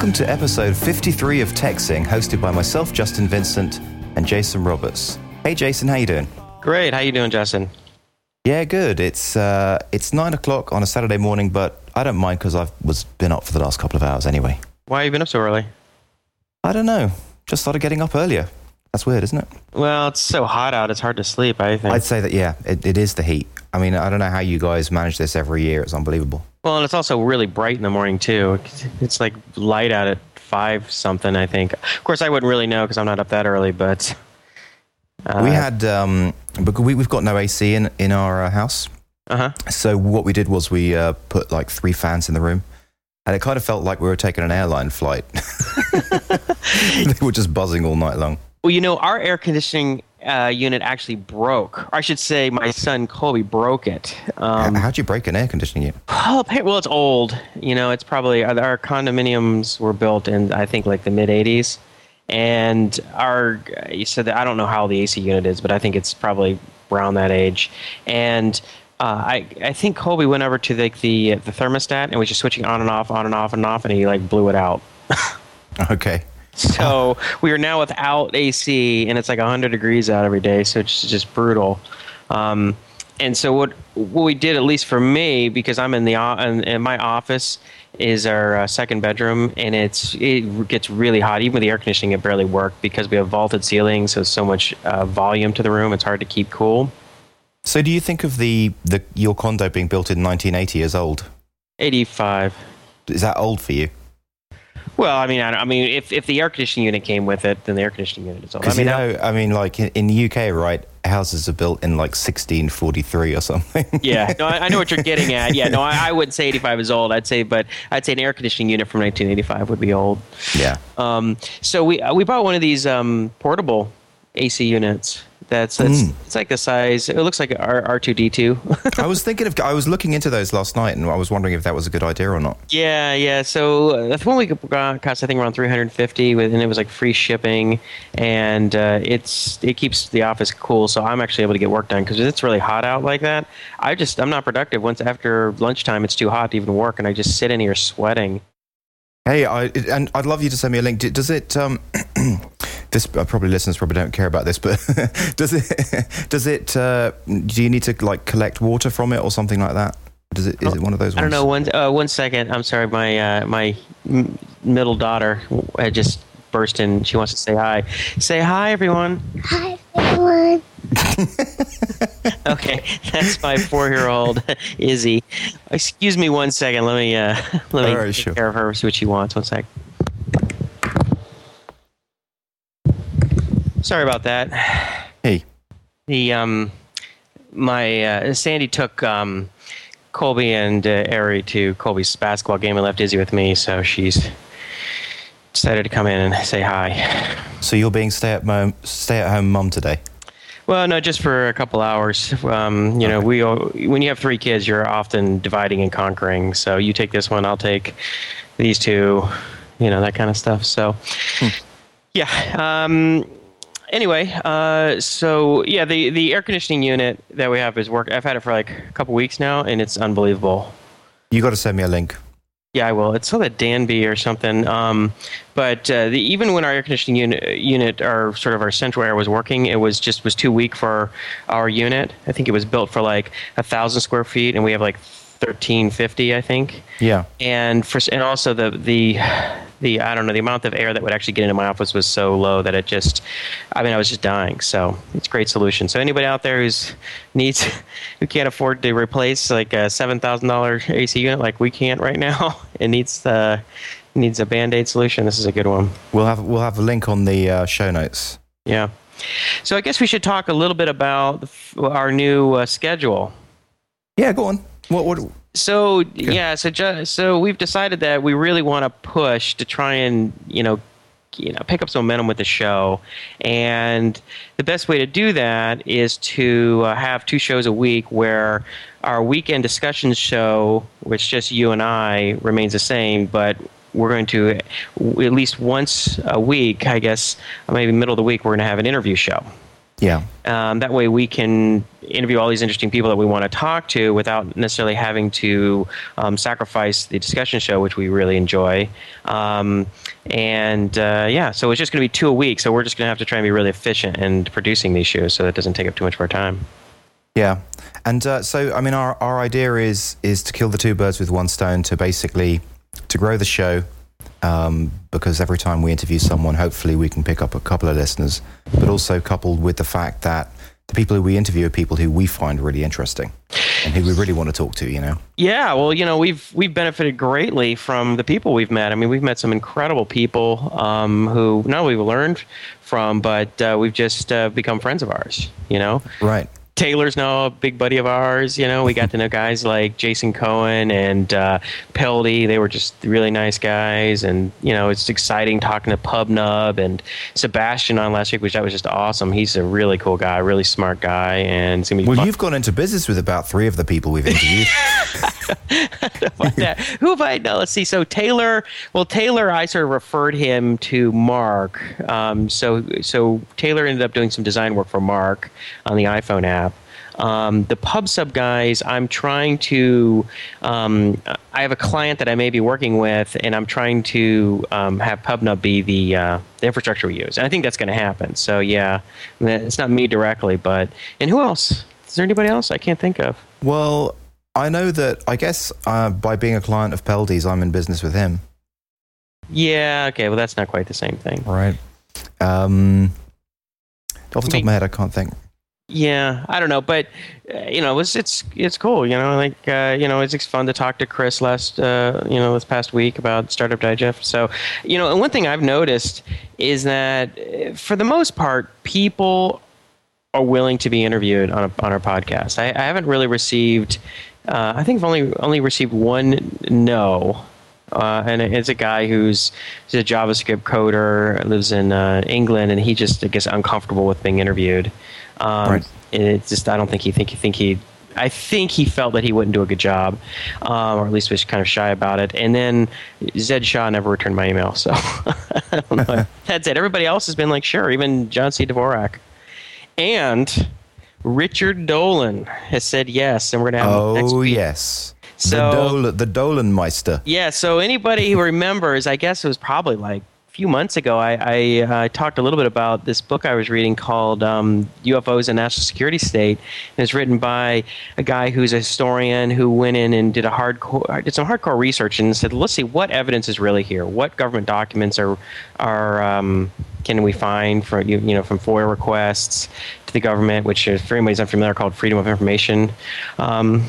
Welcome to episode 53 of TechZing, hosted by myself, Justin Vincent, and Jason Roberts. Hey, Jason, how you doing? Great. How you doing, Justin? Yeah, good. It's uh, it's nine o'clock on a Saturday morning, but I don't mind because I've was been up for the last couple of hours anyway. Why have you been up so early? I don't know. Just started getting up earlier. That's weird, isn't it? Well, it's so hot out; it's hard to sleep. I think. I'd say that yeah, it, it is the heat. I mean, I don't know how you guys manage this every year. It's unbelievable. Well, and it's also really bright in the morning too. It's like light out at five something. I think. Of course, I wouldn't really know because I'm not up that early. But uh, we had um, we, we've got no AC in in our uh, house. Uh huh. So what we did was we uh, put like three fans in the room, and it kind of felt like we were taking an airline flight. they were just buzzing all night long. Well, you know, our air conditioning uh, unit actually broke. Or I should say, my son Colby broke it. Um, How'd you break an air conditioning unit? Well, well, it's old. You know, it's probably our condominiums were built in I think like the mid '80s, and our you said that I don't know how the AC unit is, but I think it's probably around that age, and. Uh, I I think Colby went over to the, the the thermostat and was just switching on and off, on and off and off, and he like blew it out. okay. So we are now without AC, and it's like 100 degrees out every day, so it's just brutal. Um, and so what what we did, at least for me, because I'm in the in, in my office, is our uh, second bedroom, and it's it gets really hot. Even with the air conditioning, it barely worked because we have vaulted ceilings, so so much uh, volume to the room. It's hard to keep cool. So, do you think of the the your condo being built in 1980 as old? 85. Is that old for you? Well, I mean, I, I, mean, if, if the air conditioning unit came with it, then the air conditioning unit is old. I mean, you know, I mean, like in, in, the UK, right? Houses are built in like 1643 or something. yeah, no, I, I, know what you're getting at. Yeah, no, I, I, wouldn't say 85 is old. I'd say, but I'd say an air conditioning unit from 1985 would be old. Yeah. Um. So we uh, we bought one of these um portable AC units that's, that's mm. it's like the size. It looks like R R two D two. I was thinking of. I was looking into those last night, and I was wondering if that was a good idea or not. Yeah, yeah. So uh, the one we got cost I think around three hundred fifty, and it was like free shipping, and uh, it's it keeps the office cool. So I'm actually able to get work done because it's really hot out like that. I just I'm not productive once after lunchtime. It's too hot to even work, and I just sit in here sweating. Hey, I, and I'd love you to send me a link. Does it? Um, this uh, probably listeners probably don't care about this, but does it? Does it? Uh, do you need to like collect water from it or something like that? Does it? Is it one of those? Ones? I don't know. One uh, one second. I'm sorry. My uh, my m- middle daughter had just burst in. She wants to say hi. Say hi, everyone. Hi, everyone. okay, that's my four-year-old Izzy. Excuse me one second. Let me uh, let me right, take sure. care of her. See what she wants. One sec. Sorry about that. Hey. The um, my uh, Sandy took um, Colby and uh, Ari to Colby's basketball game and left Izzy with me, so she's decided to come in and say hi. So you're being stay at home stay at home mom today. Well, no, just for a couple hours. Um, you know, we all, when you have three kids, you're often dividing and conquering. So you take this one, I'll take these two. You know that kind of stuff. So, hmm. yeah. Um, anyway, uh, so yeah, the the air conditioning unit that we have is work. I've had it for like a couple weeks now, and it's unbelievable. You got to send me a link. Yeah, I will. It's called a Danby or something. Um, but uh, the, even when our air conditioning unit, unit, our sort of our central air was working, it was just was too weak for our unit. I think it was built for like a thousand square feet, and we have like 1350 i think. Yeah. And for and also the the the i don't know the amount of air that would actually get into my office was so low that it just i mean i was just dying. So it's a great solution. So anybody out there who's needs who can't afford to replace like a $7000 ac unit like we can't right now it needs the needs a band-aid solution this is a good one. We'll have we'll have a link on the uh, show notes. Yeah. So i guess we should talk a little bit about our new uh, schedule. Yeah go on what? What? So okay. yeah, so ju- so we've decided that we really want to push to try and you know you know pick up some momentum with the show and the best way to do that is to uh, have two shows a week where our weekend discussion show which just you and i remains the same but we're going to at least once a week i guess maybe middle of the week we're going to have an interview show Yeah. Um, that way we can interview all these interesting people that we want to talk to without necessarily having to um, sacrifice the discussion show, which we really enjoy. Um, and uh, yeah, so it's just going to be two a week. So we're just going to have to try and be really efficient in producing these shows so that doesn't take up too much of our time. Yeah, and uh, so I mean, our, our idea is is to kill the two birds with one stone to basically to grow the show um, because every time we interview someone, hopefully we can pick up a couple of listeners, but also coupled with the fact that the people who we interview are people who we find really interesting and who we really want to talk to, you know? Yeah, well, you know, we've we've benefited greatly from the people we've met. I mean, we've met some incredible people um, who not only we've learned from, but uh, we've just uh, become friends of ours, you know? Right. Taylor's now a big buddy of ours. You know, we got to know guys like Jason Cohen and uh, Peldi. They were just really nice guys, and you know, it's exciting talking to PubNub and Sebastian on last week, which that was just awesome. He's a really cool guy, really smart guy, and it's gonna be well, fun. you've gone into business with about three of the people we've interviewed. Who have I know? Let's see. So Taylor, well, Taylor, I sort of referred him to Mark. Um, so so Taylor ended up doing some design work for Mark on the iPhone app. Um, the PubSub guys, I'm trying to. Um, I have a client that I may be working with, and I'm trying to um, have PubNub be the, uh, the infrastructure we use. And I think that's going to happen. So yeah, it's not me directly, but and who else? Is there anybody else I can't think of? well, I know that, I guess, uh, by being a client of Peldi's, I'm in business with him. Yeah. Okay. Well, that's not quite the same thing. Right. Um, off the top Me- of my head, I can't think. Yeah, I don't know, but uh, you know, it's it's it's cool. You know, like uh, you know, it's fun to talk to Chris last uh, you know this past week about Startup Digest. So, you know, and one thing I've noticed is that uh, for the most part, people are willing to be interviewed on a, on our podcast. I, I haven't really received. Uh, I think I've only only received one no. Uh, and it's a guy who's he's a JavaScript coder, lives in uh, England, and he just gets uncomfortable with being interviewed. Um, Right. And it's just I don't think he think he think he. I think he felt that he wouldn't do a good job, um, or at least was kind of shy about it. And then Zed Shaw never returned my email, so I don't know. That's it. Everybody else has been like, sure, even John C. Dvorak, and Richard Dolan has said yes, and we're gonna have him next Oh, week. yes. So- the, Dol- the. Yeah, so anybody who remembers, I guess it was probably like a few months ago, I, I uh, talked a little bit about this book I was reading called um, UFOs and National Security State. And it's written by a guy who's a historian who went in and did a hardcore, did some hardcore research and said, let's see what evidence is really here. What government documents are are um, can we find from you, you know from FOIA requests to the government, which for anybody's unfamiliar called Freedom of Information. Um,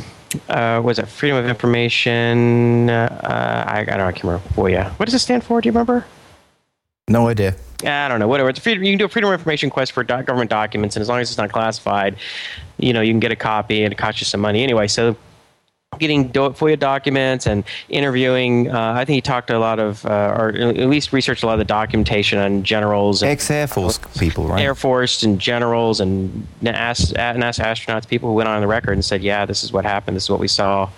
uh, was it Freedom of Information? Uh, I, I don't know. I can't remember. FOIA. What does it stand for? Do you remember? No idea. I don't know. Whatever. It's a freedom, you can do a Freedom of Information quest for doc- government documents, and as long as it's not classified, you know, you can get a copy, and it costs you some money anyway. So, getting do- FOIA documents and interviewing. Uh, I think he talked to a lot of, uh, or at least researched a lot of the documentation on generals Ex Air Force people, right? Air Force and generals and NASA, NASA astronauts, people who went on the record and said, "Yeah, this is what happened. This is what we saw."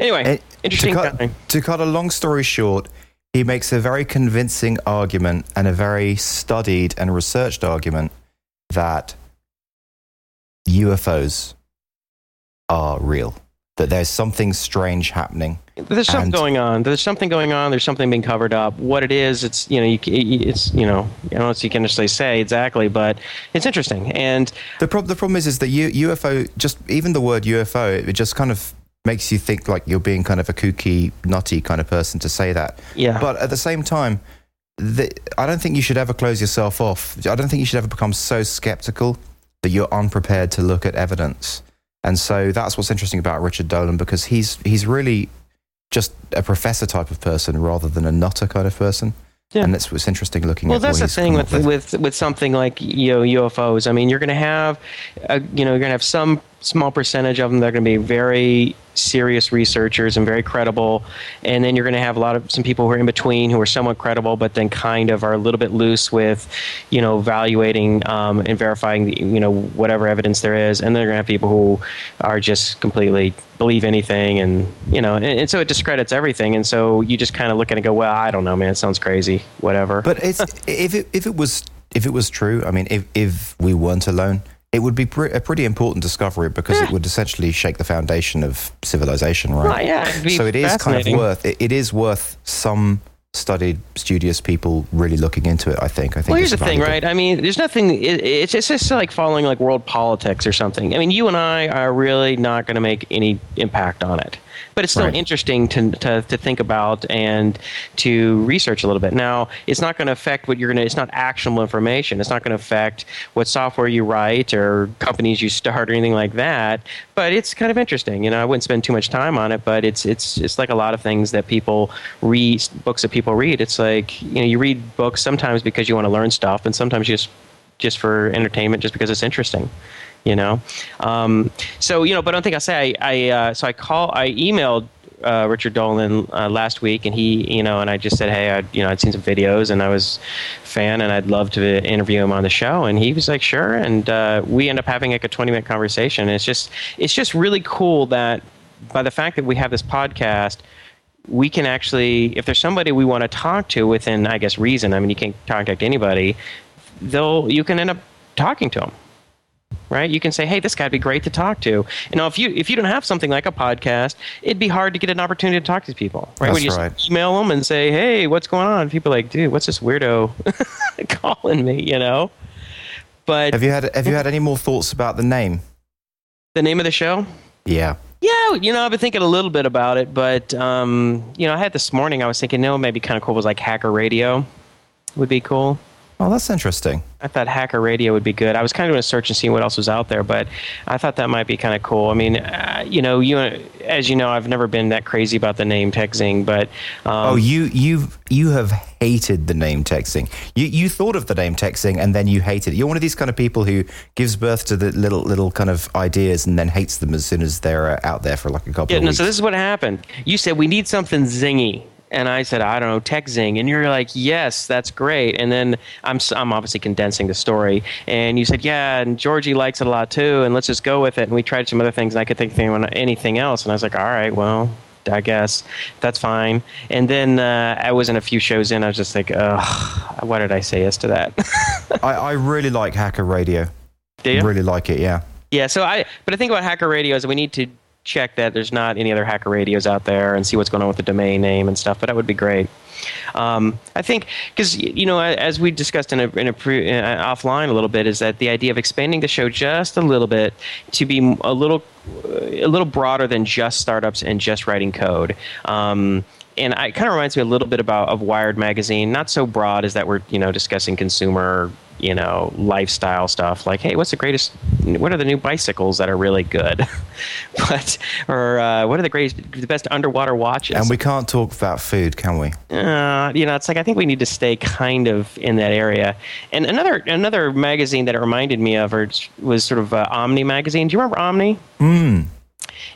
Anyway, Eh, interesting to cut, to cut a long story short, he makes a very convincing argument and a very studied and researched argument that UFOs are real. That there's something strange happening. There's something and- going on. There's something going on. There's something being covered up. What it is, it's you know, you, it's you know, I don't know if you can necessarily say exactly, but it's interesting. And The, prob- the problem is, is that UFO, just even the word UFO, it just kind of makes you think like you're being kind of a kooky, nutty kind of person to say that. yeah, But at the same time, the, I don't think you should ever close yourself off. I don't think you should ever become so skeptical that you're unprepared to look at evidence. And so that's what's interesting about Richard Dolan because he's he's really just a professor type of person rather than a nutter kind of person. Yeah. And it's what's interesting looking well, at that's the thing with, with with something like you know UFOs. I mean, you're going to have, a, you know, you're going to have some small percentage of them that are going to be very serious researchers and very credible, and then you're going to have a lot of some people who are in between who are somewhat credible, but then kind of are a little bit loose with, you know, evaluating um, and verifying, the, you know, whatever evidence there is, and then you're going to have people who are just completely believe anything, and you know, and, and so it discredits everything, and so you just kind of look at it and go, well, I don't know, man, it sounds crazy, whatever. But it's if it if it was if it was true, I mean, if if we weren't alone, it would be pre- a pretty important discovery because Yeah. it would essentially shake the foundation of civilization, right? Well, yeah, so it is kind of worth it, it is worth some studied, studious people really looking into it. I think. I think. Well, here's the thing, right? I mean, there's nothing. It, it's it's just like following like world politics or something. I mean, you and I are really not going to make any impact on it, but it's still Right. interesting to, to to think about and to research a little bit. Now, it's not going to affect what you're going to. It's not actionable information. It's not going to affect what software you write or companies you start or anything like that. But it's kind of interesting. You know, I wouldn't spend too much time on it, but it's it's it's like a lot of things that people read, books that people read. It's like you know, you read books sometimes because you want to learn stuff, and sometimes just just for entertainment, just because it's interesting. You know, um, so you know, but I don't think I say I. I uh, so I call, I emailed uh, Richard Dolan uh, last week, and he, you know, and I just said, hey, I, you know, I'd seen some videos, and I was a fan, and I'd love to interview him on the show, and he was like, sure, and uh, we end up having like a twenty minute conversation. And it's just, it's just really cool that by the fact that we have this podcast we can actually if there's somebody we want to talk to within i guess reason i mean you can't contact anybody they'll you can end up talking to them right you can say hey this guy'd be great to talk to you know if you if you don't have something like a podcast it'd be hard to get an opportunity to talk to people right That's when you just right. email them and say hey what's going on people are like dude what's this weirdo calling me you know but Have you had Have you had any more thoughts about the name? the name of the show Yeah. Yeah, you know, I've been thinking a little bit about it, but um, you know, I had this morning. I was thinking, no, maybe kind of cool was like Hacker Radio, would be cool. Oh, that's interesting. I thought Hacker Radio would be good. I was kind of doing a search and seeing what else was out there, but I thought that might be kind of cool. I mean, uh, you know, you as you know, I've never been that crazy about the name TechZing, but um, Oh, you you've you have hated the name TechZing. You you thought of the name TechZing and then you hated it. You're one of these kind of people who gives birth to the little little kind of ideas and then hates them as soon as they're uh, out there for like a couple Yeah, of no, weeks. so this is what happened. You said we need something zingy. And I said, I don't know, tech zing. And you're like, yes, that's great. And then I'm, I'm obviously condensing the story. And you said, yeah, and Georgie likes it a lot too. And let's just go with it. And we tried some other things, and I could think of anything else. And I was like, all right, well, I guess that's fine. And then uh, I was in a few shows in. I was just like, ugh, why did I say yes to that? I, I really like Hacker Radio. Do you? Really like it. Yeah. Yeah, so I but I think about hacker radio is we need to check that there's not any other hacker radios out there and see what's going on with the domain name and stuff. But that would be great. Um, I think because you know as we discussed in a, in a pre, uh, offline a little bit is that the idea of expanding the show just a little bit to be a little a little broader than just startups and just writing code. Um, and it kind of reminds me a little bit about of Wired magazine. Not so broad as that we're you know discussing consumer you know lifestyle stuff like hey what's the greatest what are the new bicycles that are really good but or uh, what are the greatest the best underwater watches And we can't talk about food, can we? uh, you know, it's like I think we need to stay kind of in that area. And another another magazine that it reminded me of or was sort of uh, Omni magazine. Do you remember Omni? Hmm.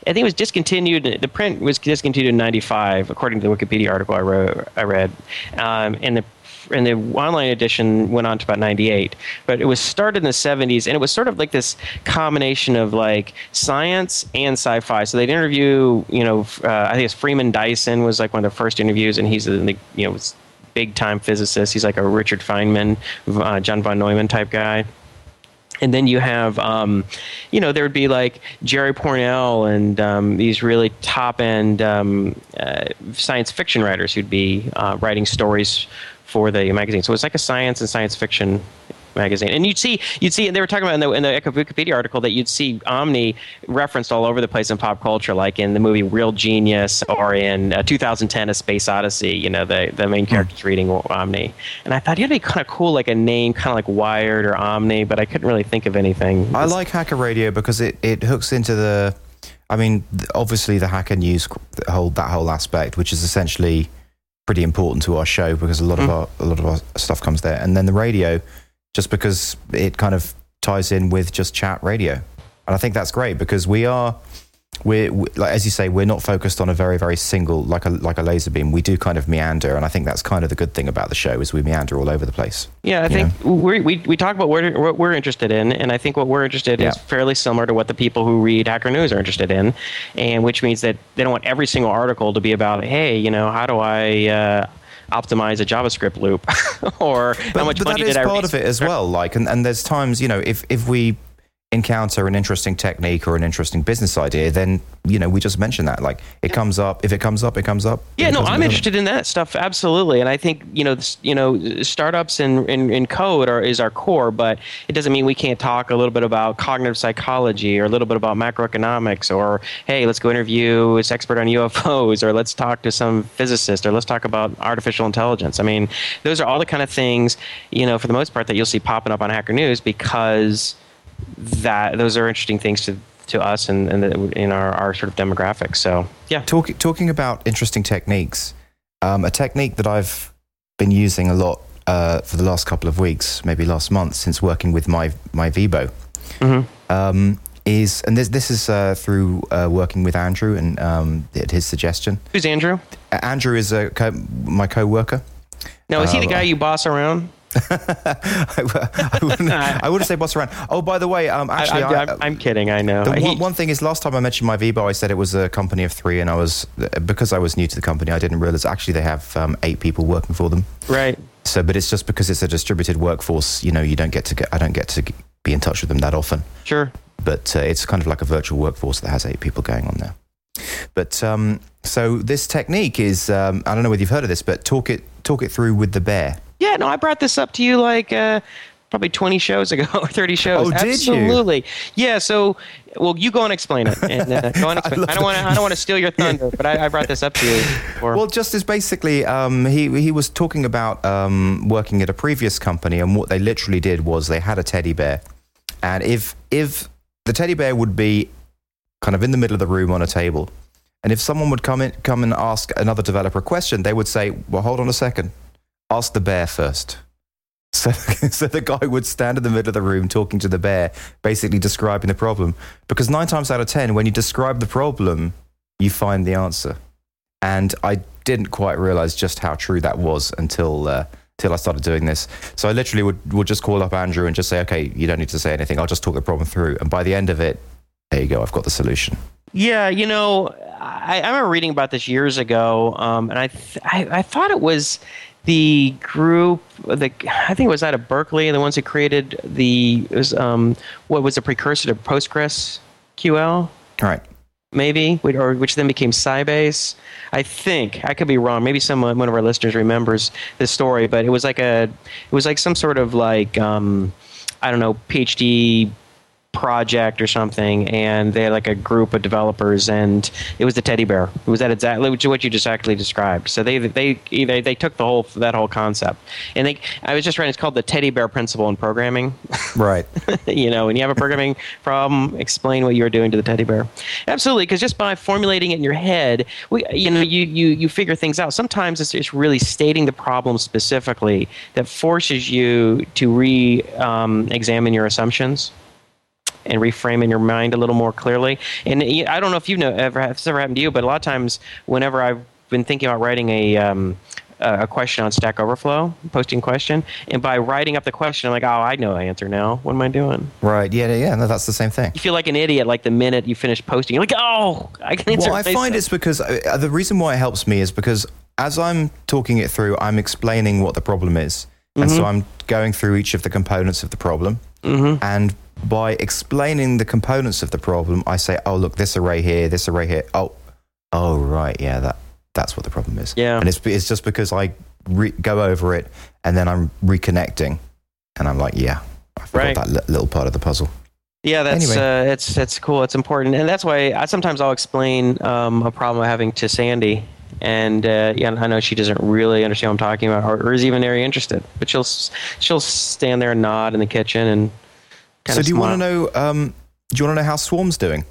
I think it was discontinued. The print was discontinued in '95, according to the Wikipedia article I wrote. I read, um, and the and the online edition went on to about 98 but it was started in the 70s and it was sort of like this combination of like science and sci-fi. So they'd interview you know uh, i think it's freeman dyson was like one of the first interviews and he's the you know big time physicist. He's like a richard feynman uh, john von neumann type guy. And then you have, um, you know, there would be like Jerry Pournelle and um, these really top end um, uh, science fiction writers who'd be uh, writing stories for the magazine. So it's like a science and science fiction magazine. And you'd see, you'd see, and they were talking about in the, in the Wikipedia article that you'd see Omni referenced all over the place in pop culture, like in the movie Real Genius or in uh, 2010: A Space Odyssey. You know, the the main character's reading Omni, and I thought it'd be kind of cool, like a name, kind of like Wired or Omni, but I couldn't really think of anything. I like Hacker Radio because it, it hooks into the. I mean, obviously the Hacker News whole that whole aspect, which is essentially pretty important to our show because a lot Mm. of our a lot of our stuff comes there, and then the radio, just because it kind of ties in with just chat radio, and I think that's great because we are. We're we, like as you say, we're not focused on a very very single like a like a laser beam. We do kind of meander, and I think that's kind of the good thing about the show is we meander all over the place. Yeah, I think we we we talk about what we're, what we're interested in, and I think what we're interested in is fairly similar to what the people who read Hacker News are interested in, and which means that they don't want every single article to be about, hey, you know, how do I uh, optimize a JavaScript loop, or how much but money that is did I part raise of it as well. Like, and, and there's times, you know, if if we encounter an interesting technique or an interesting business idea, then you know we just mention that. Like it comes up. If it comes up, it comes up. Yeah, no, I'm interested in that stuff absolutely, and I think you know, this, you know, startups in, in, in code are is our core, but it doesn't mean we can't talk a little bit about cognitive psychology or a little bit about macroeconomics, or hey, let's go interview this expert on UFOs, or let's talk to some physicist, or let's talk about artificial intelligence. I mean, those are all the kind of things you know, for the most part, that you'll see popping up on Hacker News because that those are interesting things to to us and, and the, in our, our sort of demographics. So yeah, Talk, talking about interesting techniques, um, a technique that I've been using a lot uh, for the last couple of weeks, maybe last month, since working with my my Vibo, um, is and this this is uh, through uh, working with Andrew and um, at his suggestion. who's Andrew? Andrew is a co- my co-worker. No, is he the Uh, guy you boss around? I, wouldn't, I wouldn't say boss around. Oh, by the way, um, actually, I, I, am I'm kidding. I know. The one, one thing is, last time I mentioned my Vibo, I said it was a company of three, and I was because I was new to the company, I didn't realize actually they have um, eight people working for them. right. So, but it's just because it's a distributed workforce, you know, you don't get to get, I don't get to be in touch with them that often. Sure. But uh, it's kind of like a virtual workforce that has eight people going on there. But um, so this technique is, um, I don't know whether you've heard of this, but talk it talk it through with the bear. Yeah. No, I brought this up to you like uh, probably 20 shows ago, or 30 shows. Oh, did you? Absolutely. Yeah. So, well, you go and explain it. And, uh, go and explain. I, love don't want to. I don't want to steal your thunder, but I, I brought this up to you. For, Well, just as basically, um, he he was talking about um, working at a previous company, and what they literally did was they had a teddy bear, and if if the teddy bear would be kind of in the middle of the room on a table, and if someone would come in come and ask another developer a question, they would say, "Well, hold on a second, ask the bear first. So, so the guy would stand in the middle of the room talking to the bear, basically describing the problem. Because nine times out of ten, when you describe the problem, you find the answer and I didn't quite realize just how true that was until uh, till I started doing this. So I literally would would just call up Andrew and just say, "Okay, you don't need to say anything. I'll just talk the problem through." And by the end of it, there you go. I've got the solution. Yeah, you know, I, I remember reading about this years ago, um, and I, th- I I thought it was the group, the I think it was out of Berkeley, the ones who created the it was um, what was a precursor to PostgreSQL, All right. maybe, which- or which then became Sybase. I think I could be wrong. Maybe someone, one of our listeners, remembers this story, but it was like a, it was like some sort of like, um, I don't know, PhD project or something, and they had like a group of developers, and it was the teddy bear. It was that exactly what you just actually described. So they they they, they took the whole that whole concept, and they I was just writing. It's called the teddy bear principle in programming. Right. you know, when you have a programming problem, explain what you're doing to the teddy bear. Absolutely, because just by formulating it in your head, we, you know, you, you, you figure things out. Sometimes it's just really stating the problem specifically that forces you to re um, examine your assumptions and reframe in your mind a little more clearly. And I don't know if you know ever if this ever happened to you, but a lot of times whenever I've been thinking about writing a um, a question on Stack Overflow, posting question, and by writing up the question, I'm like, oh, I know the answer now. What am I doing? Right. Yeah. Yeah. No, that's the same thing. You feel like an idiot like the minute you finish posting. You're like, oh, I can answer. Well, I find myself." it's because uh, the reason why it helps me is because as I'm talking it through, I'm explaining what the problem is. And so I'm going through each of the components of the problem. And by explaining the components of the problem, I say, oh, look, this array here, this array here. Oh, oh, right. Yeah, that, that's what the problem is. Yeah. And it's, it's just because I re- go over it and then I'm reconnecting. And I'm like, yeah, I forgot Right. that li- little part of the puzzle. Yeah, that's Anyway. uh, it's that's cool. It's important, and that's why I sometimes I'll explain um, a problem I'm having to Sandy, and uh, yeah, I know she doesn't really understand what I'm talking about, or, or is even very interested. But she'll she'll stand there and nod in the kitchen and. So do you want to know, um, do you want to know how Swarm's doing?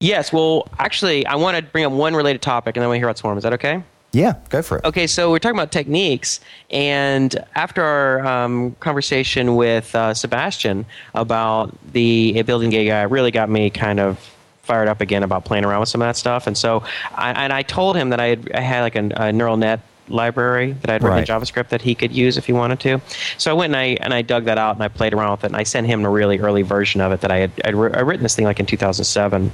Yes. Well, actually, I want to bring up one related topic, and then we hear about Swarm. Is that okay? Yeah, go for it. Okay, so we're talking about techniques, and after our um, conversation with uh, Sebastian about the building gay guy, really got me kind of fired up again about playing around with some of that stuff. And so, I, and I told him that I had, I had like a, a neural net library that I'd written in JavaScript that he could use if he wanted to. So I went and I and I dug that out and I played around with it and I sent him a really early version of it that I had I'd, I'd written this thing like in 2007.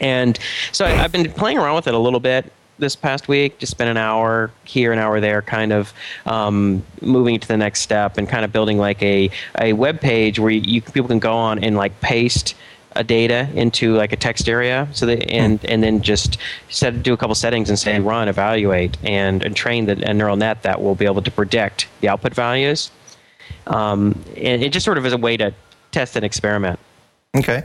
And so I, I've been playing around with it a little bit, this past week. Just spent an hour here, an hour there, kind of um, moving to the next step and kind of building like a a web page where you, you people can go on and like paste a data into like a text area so that and and then just set do a couple settings and say run evaluate and, and train the a neural net that will be able to predict the output values. Um, and it just sort of is a way to test and experiment. Okay.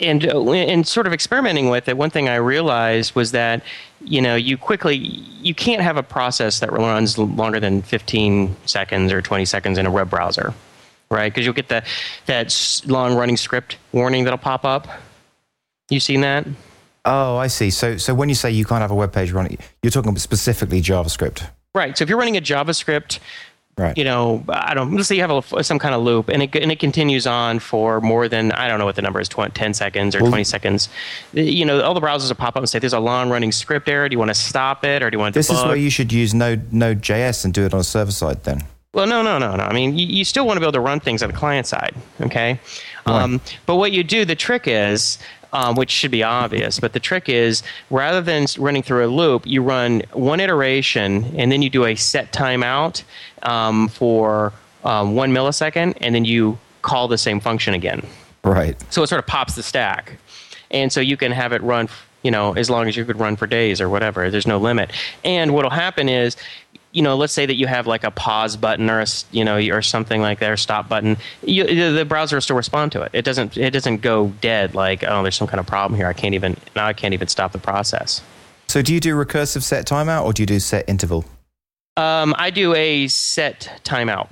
and uh, and sort of experimenting with it, one thing I realized was that you know you quickly you can't have a process that runs longer than 15 seconds or 20 seconds in a web browser, right? Because you'll get the that long running script warning that'll pop up. You seen that? Oh, I see. So, so when you say you can't have a web page running, you're talking specifically JavaScript, Right. So if you're running a JavaScript right? you know, I don't. Let's say you have a, some kind of loop, and it and it continues on for more than I don't know what the number is, 20, 10 seconds or Well- twenty seconds. You know, all the browsers will pop up and say, "There's a long running script error. Do you want to stop it, or do you want to?" This is where you should use Node Node.js and do it on a server side. Then, Well, no, no, no, no. I mean, you, you still want to be able to run things on the client side, okay? Um, but what you do, the trick is, um, which should be obvious, but the trick is rather than running through a loop, you run one iteration and then you do a set timeout um, for um, one millisecond, and then you call the same function again. right? So it sort of pops the stack. And so you can have it run, you know, as long as you could run for days or whatever. There's no limit. And what'll happen is, you know, let's say that you have like a pause button or a, you know, or something like that, or stop button. You, the the browser will still respond to it. It doesn't. It doesn't go dead. Like, oh, there's some kind of problem here. I can't even now. I can't even stop the process. So, do you do recursive set timeout or do you do set interval? Um, I do a set timeout.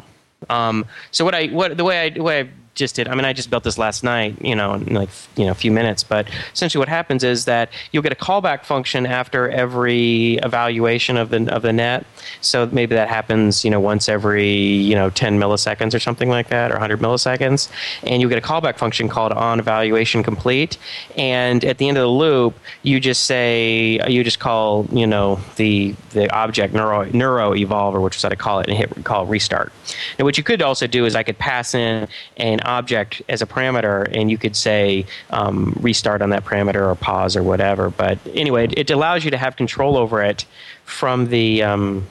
Um, so what I what the way I the way I just did. I mean, I just built this last night. You know, in like you know a few minutes. But essentially, what happens is that you'll get a callback function after every evaluation of the of the net. So maybe that happens you know once every you know 10 milliseconds or something like that, or 100 milliseconds, and you get a callback function called on evaluation complete. And at the end of the loop, you just say you just call you know the the object neuro neuro evolver, which is how to call it, and hit call restart. Now, what you could also do is I could pass in an object as a parameter, and you could say um, restart on that parameter or pause or whatever. But anyway, it allows you to have control over it from the um,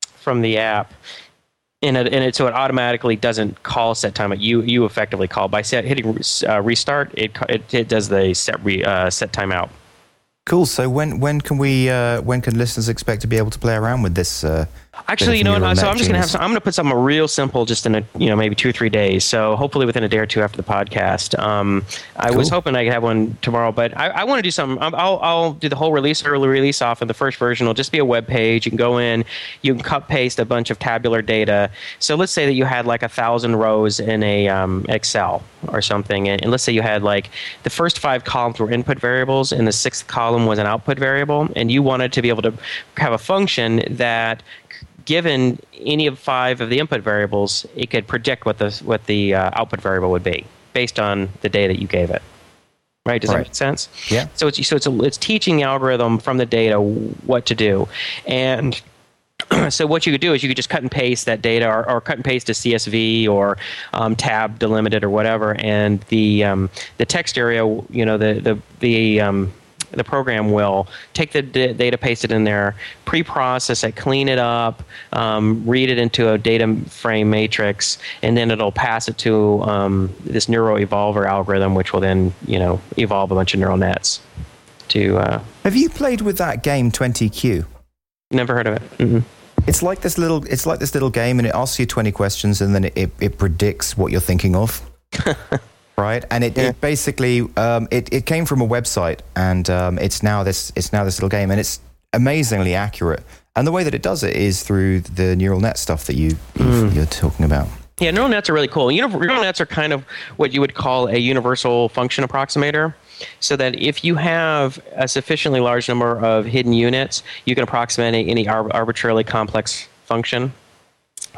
from the app. And it, and it, so it automatically doesn't call set time. You you effectively call by set, hitting uh, restart. It, it it does the set re, uh, set timeout. Cool. So, when when can we uh, when can listeners expect to be able to play around with this? Actually, you know what? So I'm just gonna have some, I'm gonna put something real simple, just in a you know maybe two or three days. So hopefully within a day or two after the podcast. Um, I was hoping I could have one tomorrow, but I, I want to do something. I'll- I'll I'll do the whole release early release off, and the first version will just be a web page. You can go in, you can cut paste a bunch of tabular data. So let's say that you had like a thousand rows in a um, Excel or something, and, and let's say you had like the first five columns were input variables, and the sixth column was an output variable, and you wanted to be able to have a function that given any of five of the input variables, it could predict what the what the uh, output variable would be based on the data that you gave it. Right? Does Right. that make sense? Yeah. So it's so it's a, it's teaching the algorithm from the data what to do, and so what you could do is you could just cut and paste that data, or, or cut and paste a CSV or um, tab delimited or whatever, and the um, the text area, you know, the the the um, the program will take the d- data, paste it in there, pre-process it, clean it up, um, read it into a data frame matrix, and then it'll pass it to um, this neuro evolver algorithm, which will then you know evolve a bunch of neural nets. To uh, have you played with that game 20Q? never heard of it. Mm-mm. It's like this little. It's like this little game, and it asks you 20 questions, and then it, it predicts what you're thinking of. right and it, Yeah. it basically um, it, it came from a website and um, it's now this it's now this little game and it's amazingly accurate and the way that it does it is through the neural net stuff that you you've- you're talking about Yeah, neural nets are really cool. Neural nets are kind of what you would call a universal function approximator. So that if you have a sufficiently large number of hidden units, you can approximate any arbitrarily complex function.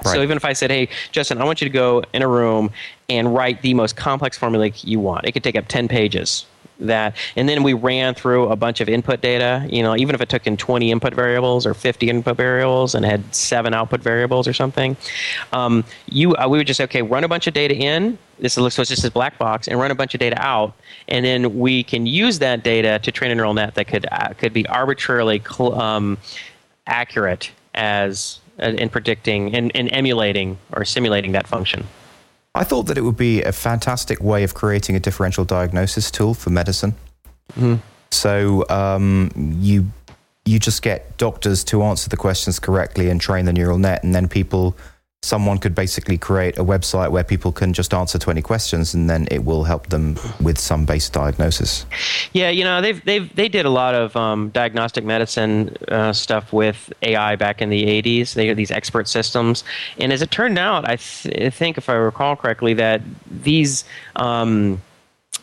So even if I said, "Hey, Justin, I want you to go in a room and write the most complex formula you want," it could take up ten pages. that and then we ran through a bunch of input data you know even if it took in 20 input variables or 50 input variables and had seven output variables or something um, you uh, we would just say okay run a bunch of data in this looks so it's just a black box and run a bunch of data out and then we can use that data to train a neural net that could uh, could be arbitrarily cl- um, accurate as in predicting and, and emulating or simulating that function I thought that it would be a fantastic way of creating a differential diagnosis tool for medicine. Mm-hmm. So um, you you just get doctors to answer the questions correctly and train the neural net, and then people someone could basically create a website where people can just answer 20 questions and then it will help them with some base diagnosis. Yeah you know they've, they've they did a lot of um, diagnostic medicine uh, stuff with ai back in the 80s they had these expert systems. And as it turned out i, th- I think if i recall correctly that these um,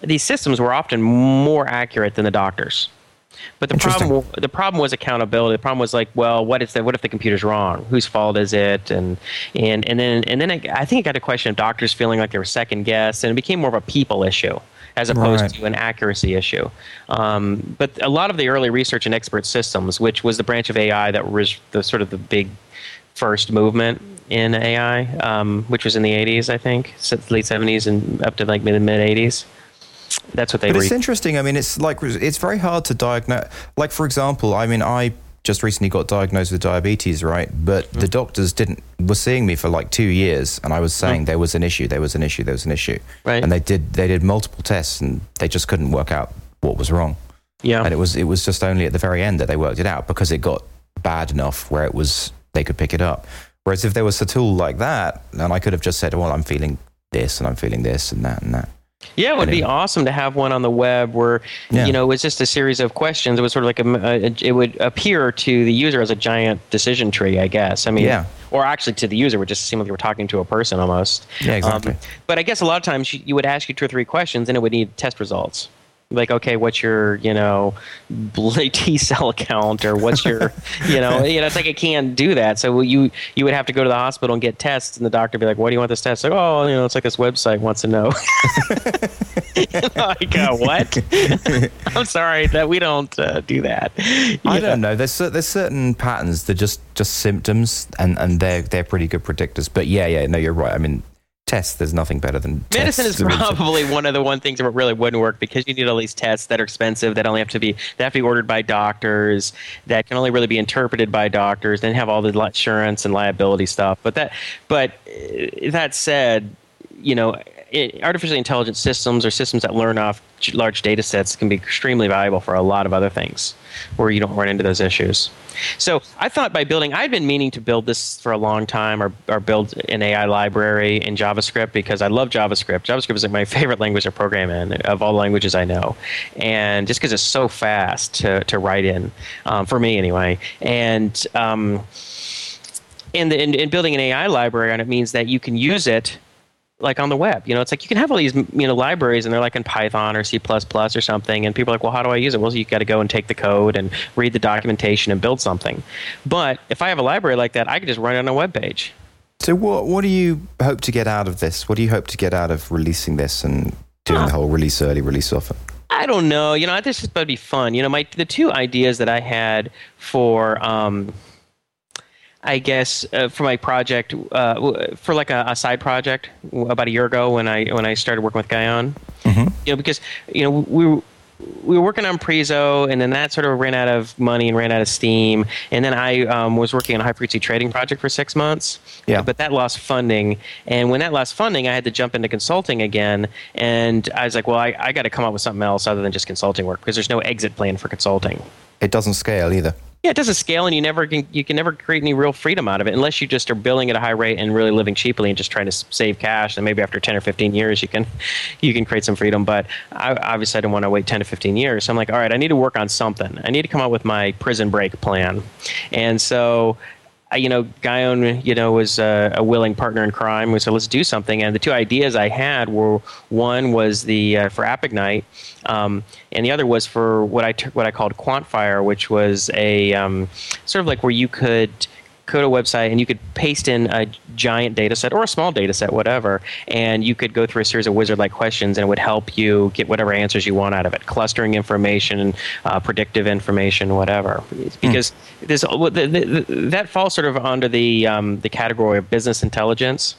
these systems were often more accurate than the doctors but the problem, the problem was accountability. The problem was like, well, what if the, what if the computer's wrong? Whose fault is it? And and and then and then it, I think it got a question of doctors feeling like they were second guessed, and it became more of a people issue as opposed right. to an accuracy issue. Um, but a lot of the early research in expert systems, which was the branch of AI that was the sort of the big first movement in AI, um, which was in the 80s, I think, late 70s and up to like mid mid 80s that's what they. But it's interesting. I mean, it's like it's very hard to diagnose. Like for example, I mean, I just recently got diagnosed with diabetes, right? But mm. the doctors didn't were seeing me for like two years, and I was saying mm. there was an issue, there was an issue, there was an issue, right? And they did they did multiple tests, and they just couldn't work out what was wrong. Yeah, and it was it was just only at the very end that they worked it out because it got bad enough where it was they could pick it up. Whereas if there was a tool like that, and I could have just said, well, I'm feeling this, and I'm feeling this, and that, and that yeah, it would be awesome to have one on the web where yeah. you know it was just a series of questions. It was sort of like a, a, it would appear to the user as a giant decision tree, I guess. I mean, yeah. or actually to the user, it would just seem like you were talking to a person almost. Yeah, exactly. Um, but I guess a lot of times you, you would ask you two or three questions, and it would need test results like okay what's your you know t cell count or what's your you know you know it's like it can't do that. So you you would have to go to the hospital and get tests and the doctor would be like what do you want this test? Like oh you know it's like this website wants to know. Like uh, what? I'm sorry that we don't uh, do that. I don't know. There's there's certain patterns they're just just symptoms and and they're they're pretty good predictors. But yeah yeah no you're right. I mean tests. There's nothing better than medicine is probably one of the one things that really wouldn't work because you need all these tests that are expensive that only have to be that have to be ordered by doctors that can only really be interpreted by doctors then have all the insurance and liability stuff but that but uh, that said you know it, artificially intelligent systems or systems that learn off large data sets can be extremely valuable for a lot of other things where you don't run into those issues. So I thought by building, I'd been meaning to build this for a long time or, or build an AI library in JavaScript because I love JavaScript. JavaScript is like my favorite language to program in of all languages I know. And just because it's so fast to, to write in, um, for me anyway. And, um, and, and building an AI library on it means that you can use it like on the web. You know, it's like you can have all these you know libraries and they're like in Python or C or something, and people are like, well, how do I use it? Well, you got to go and take the code and read the documentation and build something. But if I have a library like that, I can just run it on a web page. So what what do you hope to get out of this? What do you hope to get out of releasing this and doing the whole release early, release often? I don't know. You know, I just thought it'd be fun. You know, my the two ideas that I had for um, I guess uh, for my project, uh, for like a, a, side project about a year ago when I when I started working with Guyon, mm-hmm. you know, because you know we we were working on Preezo, and then that sort of ran out of money and ran out of steam. And then I um, was working on a high frequency trading project for six months. Yeah. But that lost funding. And when that lost funding, I had to jump into consulting again. And I was like, well, I, I got to come up with something else other than just consulting work because there's no exit plan for consulting. It doesn't scale either. Yeah, it doesn't scale, and you never can you can never create any real freedom out of it unless you just are billing at a high rate and really living cheaply and just trying to save cash. And maybe after ten or fifteen years, you can you can create some freedom. But I, obviously, I don't want to wait ten to fifteen years. So I'm like, all right, I need to work on something. I need to come up with my prison break plan. And so you know, Guyon, you know, was a, a, willing partner in crime. We said, let's do something. And the two ideas I had were one was the uh, for AppIgnite, um, and the other was for what I t- what I called Quantfire, which was a um, sort of like where you could code a website and you could paste in a giant data set or a small data set, whatever, and you could go through a series of wizard like questions and it would help you get whatever answers you want out of it clustering information, uh, predictive information, whatever. Because mm. this, that falls sort of under the, um, the category of business intelligence.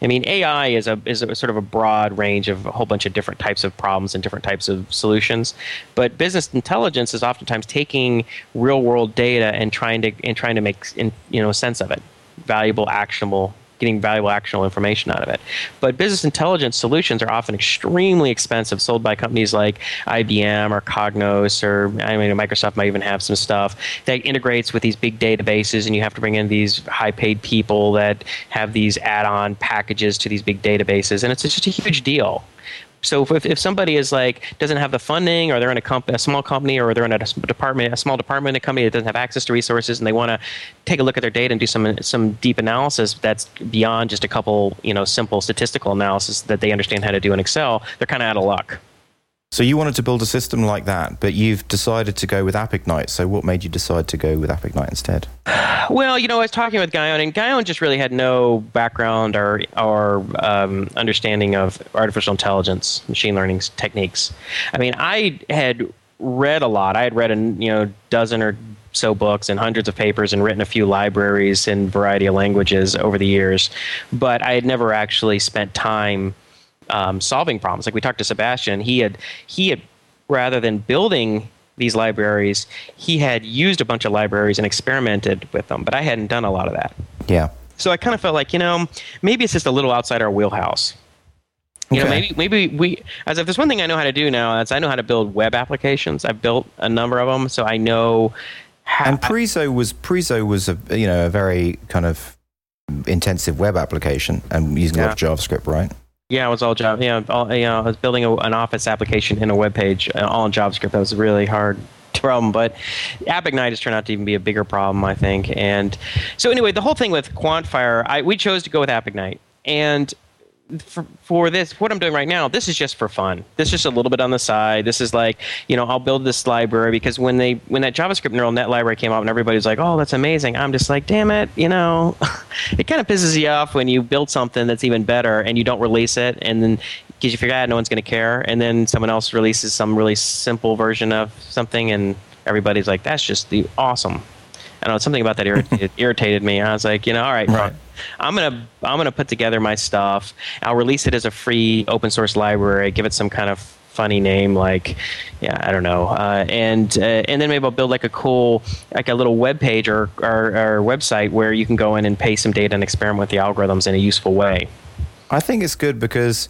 I mean, AI is a is a sort of a broad range of a whole bunch of different types of problems and different types of solutions. But business intelligence is oftentimes taking real world data and trying to and trying to make you know sense of it, valuable, actionable getting valuable actionable information out of it. But business intelligence solutions are often extremely expensive, sold by companies like IBM or Cognos, or I mean, Microsoft might even have some stuff that integrates with these big databases, and you have to bring in these high-paid people that have these add-on packages to these big databases, and it's just a huge deal. So if, if somebody is like doesn't have the funding, or they're in a, comp- a small company, or they're in a department, a small department, in a company that doesn't have access to resources, and they want to take a look at their data and do some some deep analysis that's beyond just a couple you know simple statistical analysis that they understand how to do in Excel, they're kind of out of luck. So you wanted to build a system like that, but you've decided to go with AppIgnite. So what made you decide to go with AppIgnite instead? Well, you know, I was talking with Guyon, and Guyon just really had no background or or um, understanding of artificial intelligence, machine learning techniques. I mean, I had read a lot. I had read a you know dozen or so books and hundreds of papers and written a few libraries in variety of languages over the years, but I had never actually spent time um, solving problems. Like we talked to Sebastian, he had he had rather than building these libraries, he had used a bunch of libraries and experimented with them, but I hadn't done a lot of that. Yeah. So I kind of felt like, you know, maybe it's just a little outside our wheelhouse. You okay. know, maybe maybe we as if there's one thing I know how to do now, is I know how to build web applications. I've built a number of them, so I know how And Preezo was Preezo was a you know, a very kind of intensive web application and using yeah. a lot of JavaScript, right? Yeah, it was all Java. Yeah, all, you know, I was building a, an Office application in a web page, uh, all in JavaScript. That was a really hard problem. But App AppIgnite has turned out to even be a bigger problem, I think. And so anyway, the whole thing with Quantfire, I, we chose to go with App AppIgnite. And for, for this what i'm doing right now this is just for fun. This is just a little bit on the side. This is like you know i'll build this library because when they when that javascript neural net library came out and everybody's like oh that's amazing i'm just like damn it you know? It kind of pisses you off when you build something that's even better and you don't release it and then because you figure out ah, no one's going to care and then someone else releases some really simple version of something and everybody's like that's just the awesome. I don't know something about that irritated, irritated me. I was like, you know, all right, right. I'm gonna I'm gonna put together my stuff. I'll release it as a free open source library. Give it some kind of funny name like yeah I don't know uh, and uh, and then maybe I'll build like a cool like a little web page or, or, or website where you can go in and pay some data and experiment with the algorithms in a useful way. I think it's good because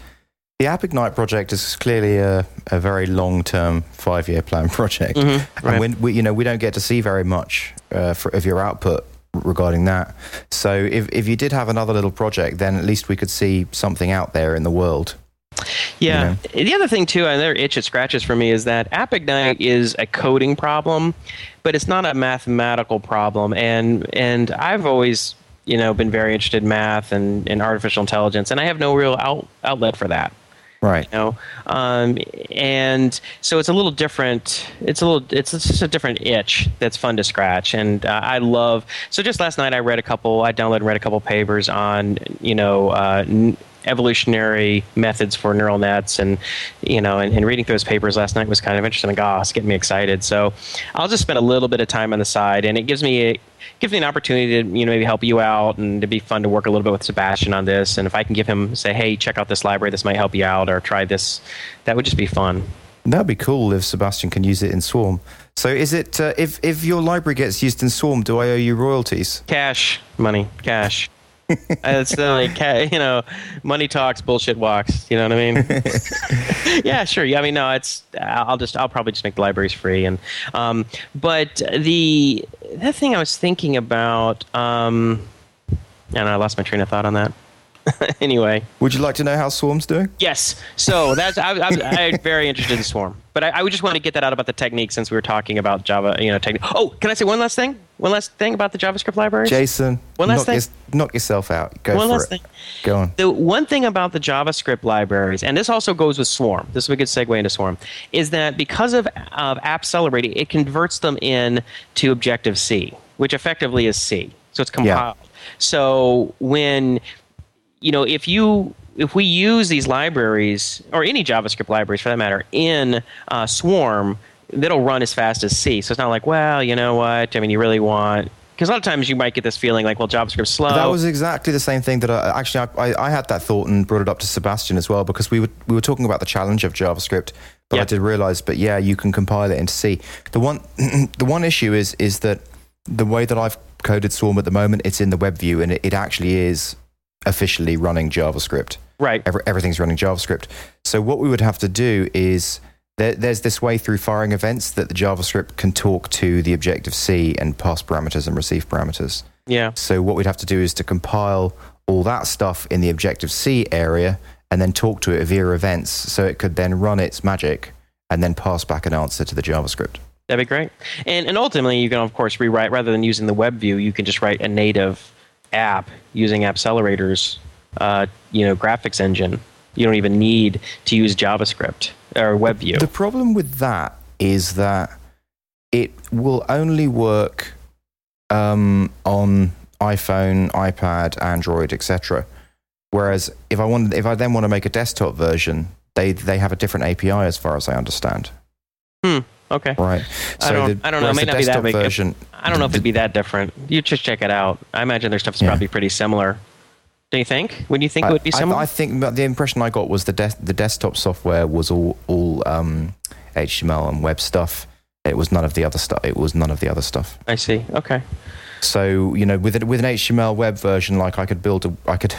the AppIgnite project is clearly a, a very long-term, five-year plan project, mm-hmm, right. and we, you know we don't get to see very much uh, for, of your output regarding that. So if if you did have another little project, then at least we could see something out there in the world. Yeah. You know? The other thing too, another itch it scratches for me is that AppIgnite is a coding problem, but it's not a mathematical problem. And and I've always you know been very interested in math and, and artificial intelligence, and I have no real out, outlet for that. Right. You know, um, and so it's a little different. It's a little. It's, just a different itch that's fun to scratch. And uh, I love. So just last night I read a couple. I downloaded and read a couple papers on you know. Uh, n- evolutionary methods for neural nets and you know and, and, reading through those papers last night was kind of interesting like oh it's getting me excited so i'll just spend a little bit of time on the side and it gives me a, gives me an opportunity to you know maybe help you out and to be fun to work a little bit with Sebastian on this. And if I can give him say, hey, check out this library, this might help you out, or try this, that would just be fun. That'd be cool if Sebastian can use it in Swarm. So is it uh, if if your library gets used in Swarm, do I owe you royalties? Cash money, cash. it's like you know, money talks, bullshit walks. You know what I mean? yeah, sure. Yeah, I mean, no, it's. I'll just. I'll probably just make the libraries free, and um, but the the thing I was thinking about. Um, and I lost my train of thought on that. anyway, would you like to know how Swarm's doing? Yes. So that's I, am very interested in Swarm, but I, I, would just want to get that out about the technique since we were talking about Java. You know, technique. Oh, can I say one last thing? One last thing about the JavaScript libraries. Jason, one last knock thing. Your, knock yourself out. Go one for last it. Thing. Go on. The one thing about the JavaScript libraries, and this also goes with Swarm. This is a good segue into Swarm. Is that because of of Appcelerator, it converts them in to Objective C, which effectively is C so it's compiled. Yeah. So when you know if you if we use these libraries or any JavaScript libraries for that matter in uh, Swarm, that'll run as fast as C. So it's not like, well, you know what? I mean, you really want because a lot of times you might get this feeling like, well, JavaScript's slow. That was exactly the same thing that I, actually I, I, had that thought and brought it up to Sebastian as well because we were we were talking about the challenge of JavaScript, but I did realize, but yeah, you can compile it into C. The one the one issue is is that the way that I've coded Swarm at the moment, it's in the web view and it, it actually is officially running JavaScript. Right. Every, everything's running JavaScript. So what we would have to do is there, there's this way through firing events that the JavaScript can talk to the Objective C and pass parameters and receive parameters. Yeah. So what we'd have to do is to compile all that stuff in the Objective C area and then talk to it via events so it could then run its magic and then pass back an answer to the JavaScript. That'd be great. And, and ultimately, you can, of course, rewrite, rather than using the web view, you can just write a native app using Appcelerator's uh, you know, graphics engine. You don't even need to use JavaScript or WebView. The problem with that is that it will only work um, on iPhone, iPad, Android, etc. Whereas if I want, if I then want to make a desktop version, they they have a different API as far as I understand. Hmm. Okay. Right. So I don't, the, I don't know. It may not be that big. Version, I don't know if it'd be that different. You just check it out. I imagine their stuff is yeah. probably pretty similar. Do you think? Would you think I, it would be similar? I, I, think the impression I got was the de- the desktop software was all all um, HTML and web stuff. It was none of the other stuff. It was none of the other stuff. I see. Okay. So you know, with it, with an HTML web version, like I could build, a, I could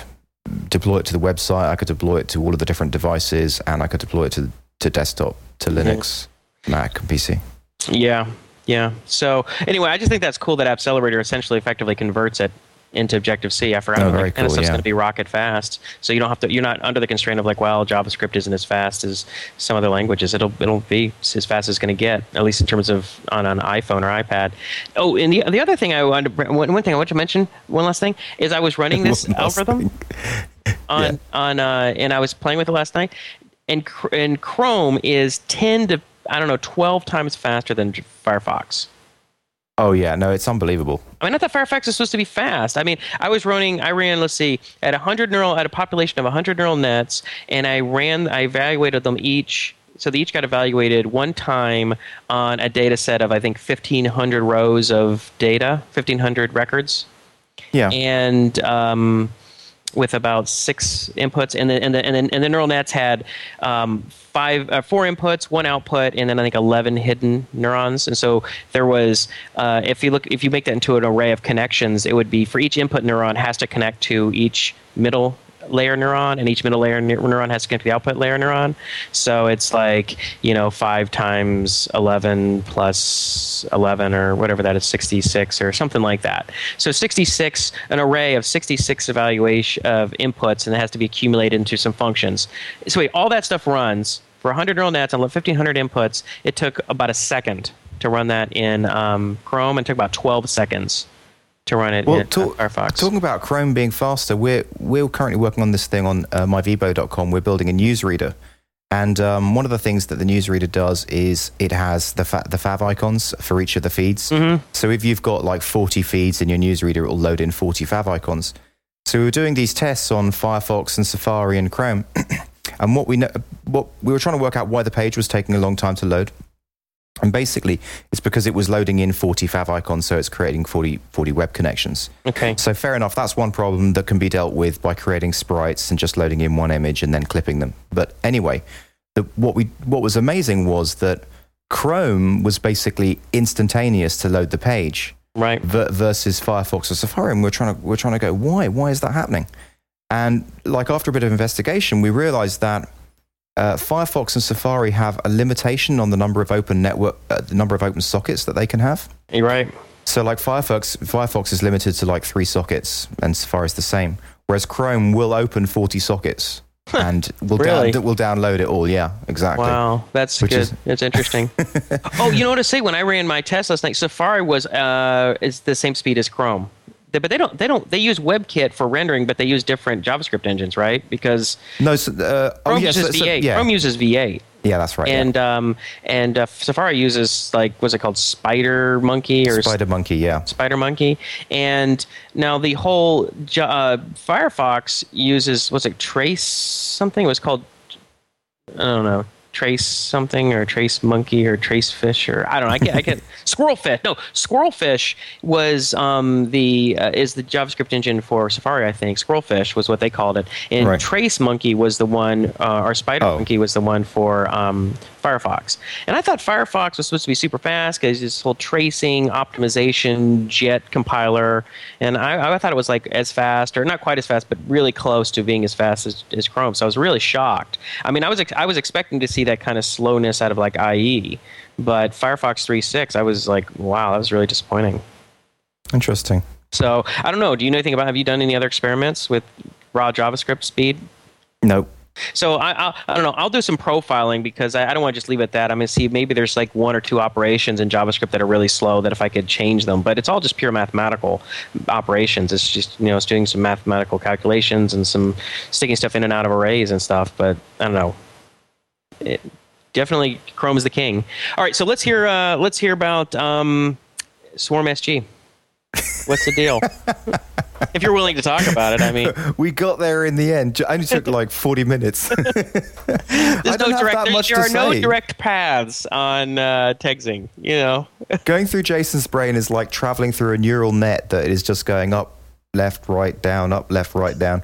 deploy it to the website. I could deploy it to all of the different devices, and I could deploy it to to desktop, to Linux, Mac, and PC. Yeah, yeah. So anyway, I just think that's cool that Appcelerator essentially effectively converts it into Objective C. I forgot. Oh, like, cool, and stuff's yeah. going to be rocket fast, so you don't have to. You're not under the constraint of like, well, JavaScript isn't as fast as some other languages. It'll it'll be as fast as it's going to get, at least in terms of on an iPhone or iPad. Oh, and the the other thing I wanted to, one, one thing I want to mention, one last thing, is I was running this algorithm on on uh, and I was playing with it last night, and and Chrome is ten to I don't know twelve times faster than Firefox. Oh yeah, no, it's unbelievable. I mean, I thought Firefox is supposed to be fast. I mean, I was running, I ran, let's see, at 100 neural, at a population of 100 neural nets, and I ran, I evaluated them each. So they each got evaluated one time on a data set of I think 1,500 rows of data, 1,500 records. Yeah. And um, with about six inputs, and then and the and then and the neural nets had um, five, uh, four inputs, one output, and then I think eleven hidden neurons. And so there was, uh, if you look, if you make that into an array of connections, it would be for each input neuron has to connect to each middle layer neuron, and each middle layer neuron has to connect to the output layer neuron. So it's like you know five times eleven plus eleven or whatever that is, sixty six or something like that. So sixty six, an array of sixty six evaluation of inputs, and it has to be accumulated into some functions. So wait, all that stuff runs for 100 neural nets and 1500 inputs. It took about a second to run that in um, Chrome, and took about 12 seconds to run it well, in talk, Firefox. Talking about Chrome being faster, we're we're currently working on this thing on uh, myvibo.com. We're building a newsreader, and um, one of the things that the newsreader does is it has the fa- the fav icons for each of the feeds. Mm-hmm. So if you've got like 40 feeds in your newsreader, it will load in 40 fav icons. So we were doing these tests on Firefox and Safari and Chrome, and what we know, what we were trying to work out why the page was taking a long time to load. And basically, it's because it was loading in 40 fav icons, so it's creating 40, 40 web connections. Okay. So fair enough, that's one problem that can be dealt with by creating sprites and just loading in one image and then clipping them. But anyway, the, what we what was amazing was that Chrome was basically instantaneous to load the page, right? versus Firefox or Safari, and we're trying to we're trying to go why why is that happening? And like after a bit of investigation, we realized that uh, Firefox and Safari have a limitation on the number of open network, uh, the number of open sockets that they can have. You're right. So, like Firefox, Firefox is limited to like three sockets, and Safari is the same. Whereas Chrome will open forty sockets and will really? down, will download it all. Yeah, exactly. Wow, that's Which good. Is... It's interesting. oh, you know what I say? When I ran my test last night, Safari was uh, is the same speed as Chrome but they don't they don't they use WebKit for rendering, but they use different JavaScript engines, right? Because no, so, uh, Chrome oh, uses so, V8. So, yeah. Chrome uses V8. Yeah, that's right. And um, and uh, Safari uses like what's it called, Spider Monkey or Spider Monkey, yeah. Spider Monkey. And now the whole uh, Firefox uses what's it, Trace something? It was called I don't know trace something or trace monkey or trace fish or I don't know. I get I get squirrelfish. No, squirrelfish was um, the uh, is the JavaScript engine for Safari. I think squirrelfish was what they called it, and right. trace monkey was the one, uh, or spider oh. monkey was the one for um, Firefox. And I thought Firefox was supposed to be super fast because this whole tracing, optimization, JIT compiler, and I, I, thought it was like as fast, or not quite as fast, but really close to being as fast as, as Chrome. So I was really shocked. I mean, I was I was expecting to see that kind of slowness out of like IE, but Firefox 3.6, I was like, wow, that was really disappointing. Interesting. So I don't know. Do you know anything about? Have you done any other experiments with raw JavaScript speed? Nope. So I, I, I don't know. I'll do some profiling because I, I don't want to just leave it at that. I'm going to see maybe there's like one or two operations in JavaScript that are really slow that if I could change them, but it's all just pure mathematical operations. It's just you know it's doing some mathematical calculations and some sticking stuff in and out of arrays and stuff. But I don't know. It, definitely Chrome is the king. All right, so let's hear uh, let's hear about um, Swarm SG. What's the deal? if you're willing to talk about it, I mean, we got there in the end. It only took like 40 minutes. There's no direct. There, are no direct paths on uh, TechZing. You know, going through Jason's brain is like traveling through a neural net that is just going up, left, right, down, up, left, right, down.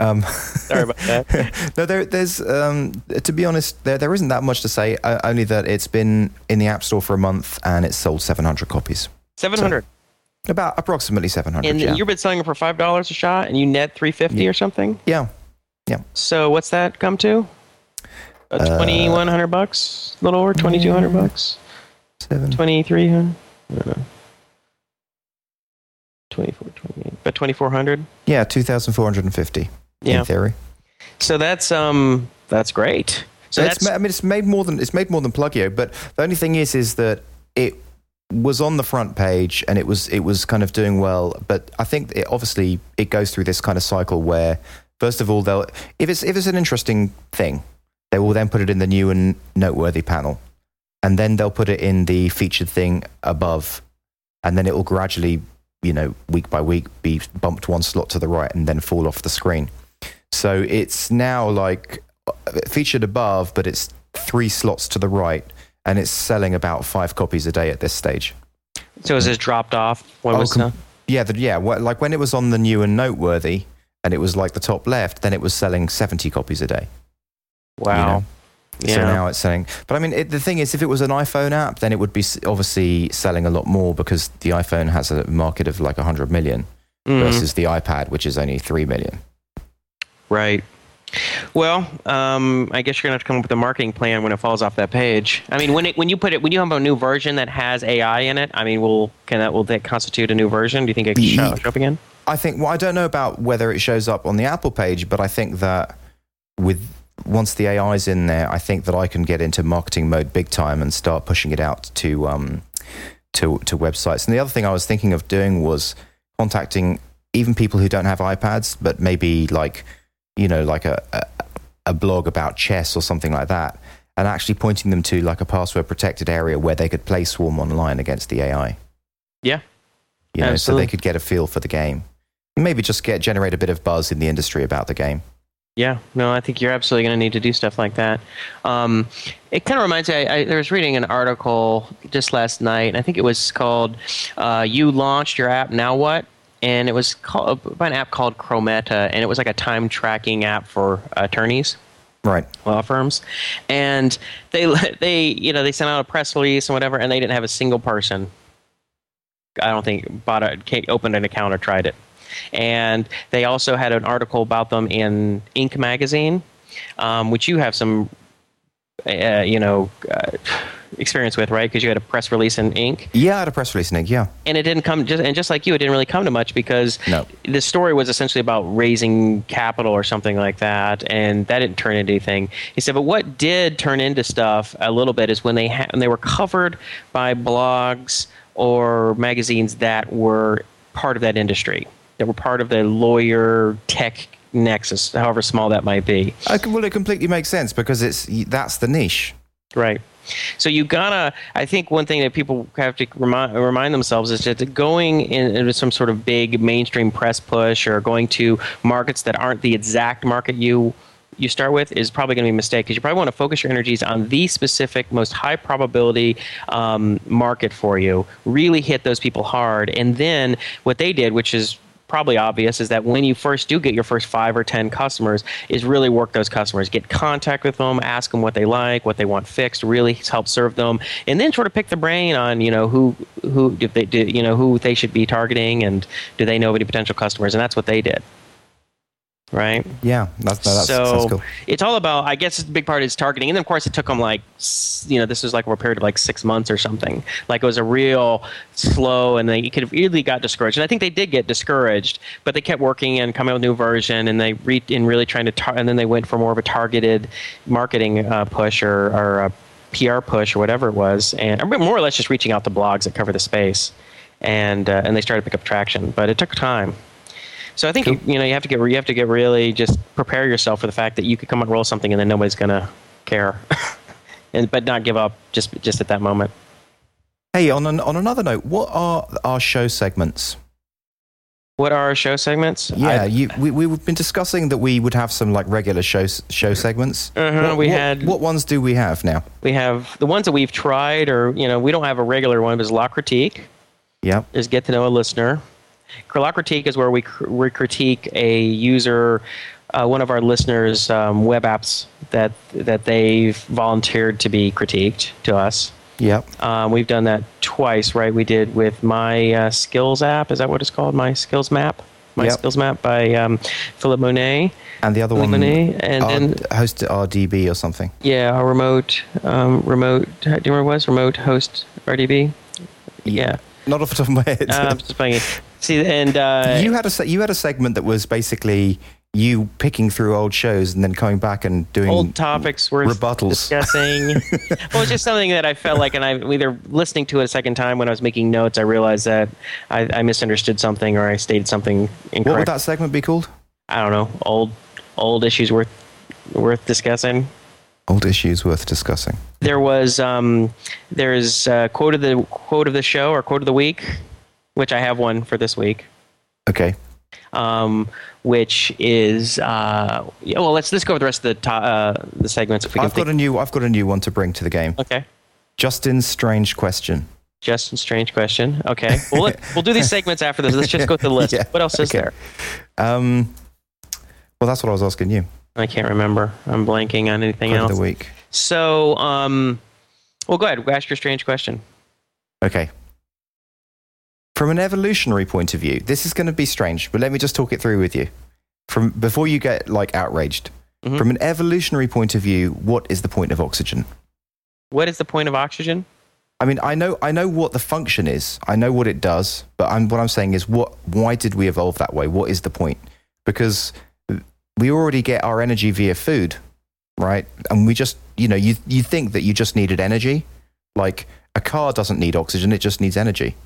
Um, Sorry about that. no, there, there's um, to be honest, there there isn't that much to say. Uh, only that it's been in the App Store for a month and it's sold 700 copies. 700. So, about approximately 700. And yeah. you've been selling it for five dollars a shot, and you net 350 yeah. or something. Yeah, yeah. So what's that come to? Uh, 2100 bucks, a little over 2200 bucks. Seven. 2300. 24, 28, but 2400. Yeah, 2450. Yeah. In theory. So that's um that's great. So that's, I mean, it's made more than it's made more than Plugio, but the only thing is, is that it was on the front page and it was it was kind of doing well. But I think it, obviously it goes through this kind of cycle where first of all they'll if it's if it's an interesting thing, they will then put it in the new and noteworthy panel, and then they'll put it in the featured thing above, and then it will gradually you know week by week be bumped one slot to the right and then fall off the screen. So it's now like uh, featured above, but it's three slots to the right and it's selling about five copies a day at this stage. So has this dropped off? What oh, was com- yeah, the, yeah. Like when it was on the new and noteworthy, and it was like the top left, then it was selling seventy copies a day. Wow. You know? Yeah. So now it's selling. But I mean, it, the thing is, if it was an iPhone app, then it would be obviously selling a lot more because the iPhone has a market of like 100 million mm. versus the iPad, which is only 3 million. Right. Well, um, I guess you're gonna have to come up with a marketing plan when it falls off that page. I mean, when it when you put it when you have a new version that has AI in it, I mean, will can that will that constitute a new version? Do you think it can show, show up again? I think. Well, I don't know about whether it shows up on the Apple page, but I think that with once the AI is in there, I think that I can get into marketing mode big time and start pushing it out to um, to to websites. And the other thing I was thinking of doing was contacting even people who don't have iPads, but maybe like you know, like a, a, a blog about chess or something like that, and actually pointing them to like a password protected area where they could play Swarm online against the AI. Yeah. You know, Absolutely. so they could get a feel for the game. Maybe just get generate a bit of buzz in the industry about the game. Yeah, no, I think you're absolutely going to need to do stuff like that. Um, it kind of reminds me. I, I, was reading an article just last night. I think it was called uh, "You Launched Your App, Now What," and it was called by an app called Chrometa, and it was like a time tracking app for attorneys. Right. Law firms. And they they you know they sent out a press release and whatever and they didn't have a single person. I don't think bought a opened an account or tried it. And they also had an article about them in inc magazine um, which you have some uh, you know uh, experience with, right? Because you had a press release in Inc. Yeah, I had a press release in Inc. Yeah, and it didn't come just and just like you, it didn't really come to much because no. the story was essentially about raising capital or something like that, and that didn't turn into anything. He said, but what did turn into stuff a little bit is when they ha- when they were covered by blogs or magazines that were part of that industry, that were part of the lawyer tech nexus, however small that might be. Well, it completely makes sense because it's that's the niche. Right. So you gotta. I think one thing that people have to remind remind themselves is that going in, into some sort of big mainstream press push or going to markets that aren't the exact market you you start with is probably going to be a mistake because you probably want to focus your energies on the specific, most high probability um, market for you. Really hit those people hard, and then what they did, which is probably obvious is that when you first do get your first five or ten customers is really work those customers. Get contact with them ask them what they like what they want fixed really help serve them and then sort of pick the brain on you know who who if they do you know who they should be targeting and do they know any potential customers and that's what they did right? Yeah, that's, that's so cool. it's all about. I guess the big part is targeting, and then of course it took them like, you know, this was like a period of like six months or something. Like it was a real slow, and they could have really got discouraged. And I think they did get discouraged, but they kept working and coming out with a new version, and they re- and really trying to, tar- and then they went for more of a targeted marketing uh, push or or a PR push or whatever it was, and more or less just reaching out to blogs that cover the space. And, uh, and they started to pick up traction, but it took time. So I think cool. you, you know you have to get you have to get really just prepare yourself for the fact that you could come and roll something and then nobody's gonna care, and but not give up just just at that moment. Hey, on an, on another note, what are our show segments? What are our show segments? Yeah, you, we we've been discussing that we would have some like regular show show segments. Uh-huh, what, we what, had. What ones do we have now? We have the ones that we've tried, or you know, we don't have a regular one. But is La Critique. Yep. Is get to know a listener. La Critique is where we, cr- we critique a user, uh, one of our listeners' um, web apps that that they've volunteered to be critiqued to us. Yep. Um, we've done that twice, right? We did with my uh, skills app. Is that what it's called? My skills map. My yep. skills map by um, Philip Monet. And the other Philip one, Monet, and R- then hosted RDB or something. Yeah, a remote, um, remote. Do you remember what it was remote host RDB? Yeah. Not off the top of my head. Uh, I'm just playing. See, and uh, you had a you had a segment that was basically you picking through old shows and then coming back and doing old topics worth rebuttals. discussing. well, it's just something that I felt like, and I either listening to it a second time when I was making notes, I realized that I, I misunderstood something or I stated something incorrect. What would that segment be called? I don't know. Old old issues worth worth discussing. Old issues worth discussing. There was um, there's a quote of the quote of the show or quote of the week, which I have one for this week. Okay. Um, which is uh, yeah, well, let's let's go over the rest of the to- uh, the segments. If we can I've got think. a new I've got a new one to bring to the game. okay. Justin's strange question. Justin's strange question. Okay, well, let, we'll do these segments after this. Let's just go through the list. Yeah, What else is okay. there? Um, well, that's what I was asking you. I can't remember. I'm blanking on anything of else. the week. So, um, well, go ahead. Ask your strange question. Okay. From an evolutionary point of view, this is going to be strange, but let me just talk it through with you. From before you get like outraged. Mhm. From an evolutionary point of view, what is the point of oxygen? What is the point of oxygen? I mean, I know I know what the function is. I know what it does, but I'm, what I'm saying is what why did we evolve that way? What is the point? Because we already get our energy via food, right? And we just, you know, you you think that you just needed energy. Like a car doesn't need oxygen, it just needs energy.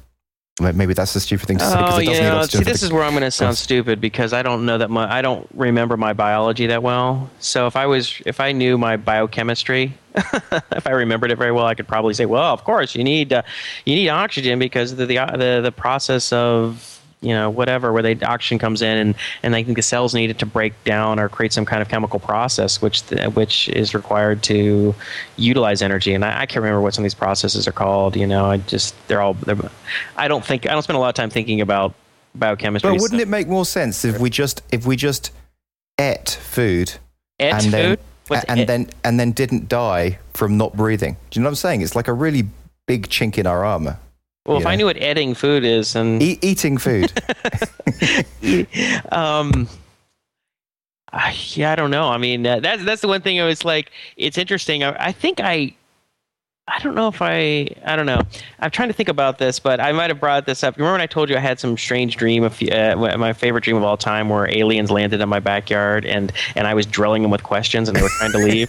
Maybe that's the stupid thing to say because Oh, it you doesn't need know, oxygen. see, this is where I'm going to sound stupid because I don't know that my I don't remember my biology that well. So if I was if I knew my biochemistry, if I remembered it very well, I could probably say, well, of course you need uh, you need oxygen because the the the, the process of you know whatever where the oxygen comes in and and I think the cells need it to break down or create some kind of chemical process which which is required to utilize energy and I, I can't remember what some of these processes are called you know I just they're all they're, I don't think I don't spend a lot of time thinking about biochemistry But wouldn't it make more sense if we just if we just ate food Ate and food then What's and it? then and then didn't die from not breathing? Do you know what I'm saying? It's like a really big chink in our armor. Well if I knew what eating food is and E- eating food. um I- yeah i don't know. I mean uh, that's that's the one thing i was like it's interesting. I, I think i I don't know if I I don't know. I'm trying to think about this, but I might have brought this up. Remember when I told you I had some strange dream of uh, my favorite dream of all time, where aliens landed in my backyard and and I was drilling them with questions and they were trying to leave.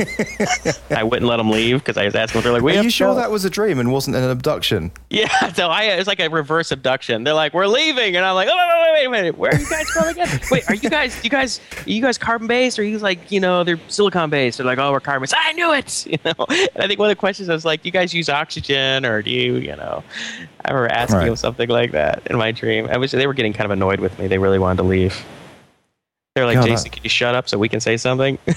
I wouldn't let them leave because I was asking. Them, They're like, "We Are you sure go." that was a dream and wasn't an abduction? Yeah, so I it's like a reverse abduction. They're like, "We're leaving," and I'm like, "Oh, wait, wait, wait a minute, where are you guys going again? Wait, are you guys, you guys, are you guys carbon based, or are you like, you know, they're silicon based?" They're like, "Oh, we're carbon based." I knew it, you know. And I think one of the questions I was like, "Do you guys use oxygen, or do you, you know?" I remember asking Right. them something like that in my dream. I was they were getting kind of annoyed with me. They really wanted to leave. They're like, "Jason, can you shut up so we can say something?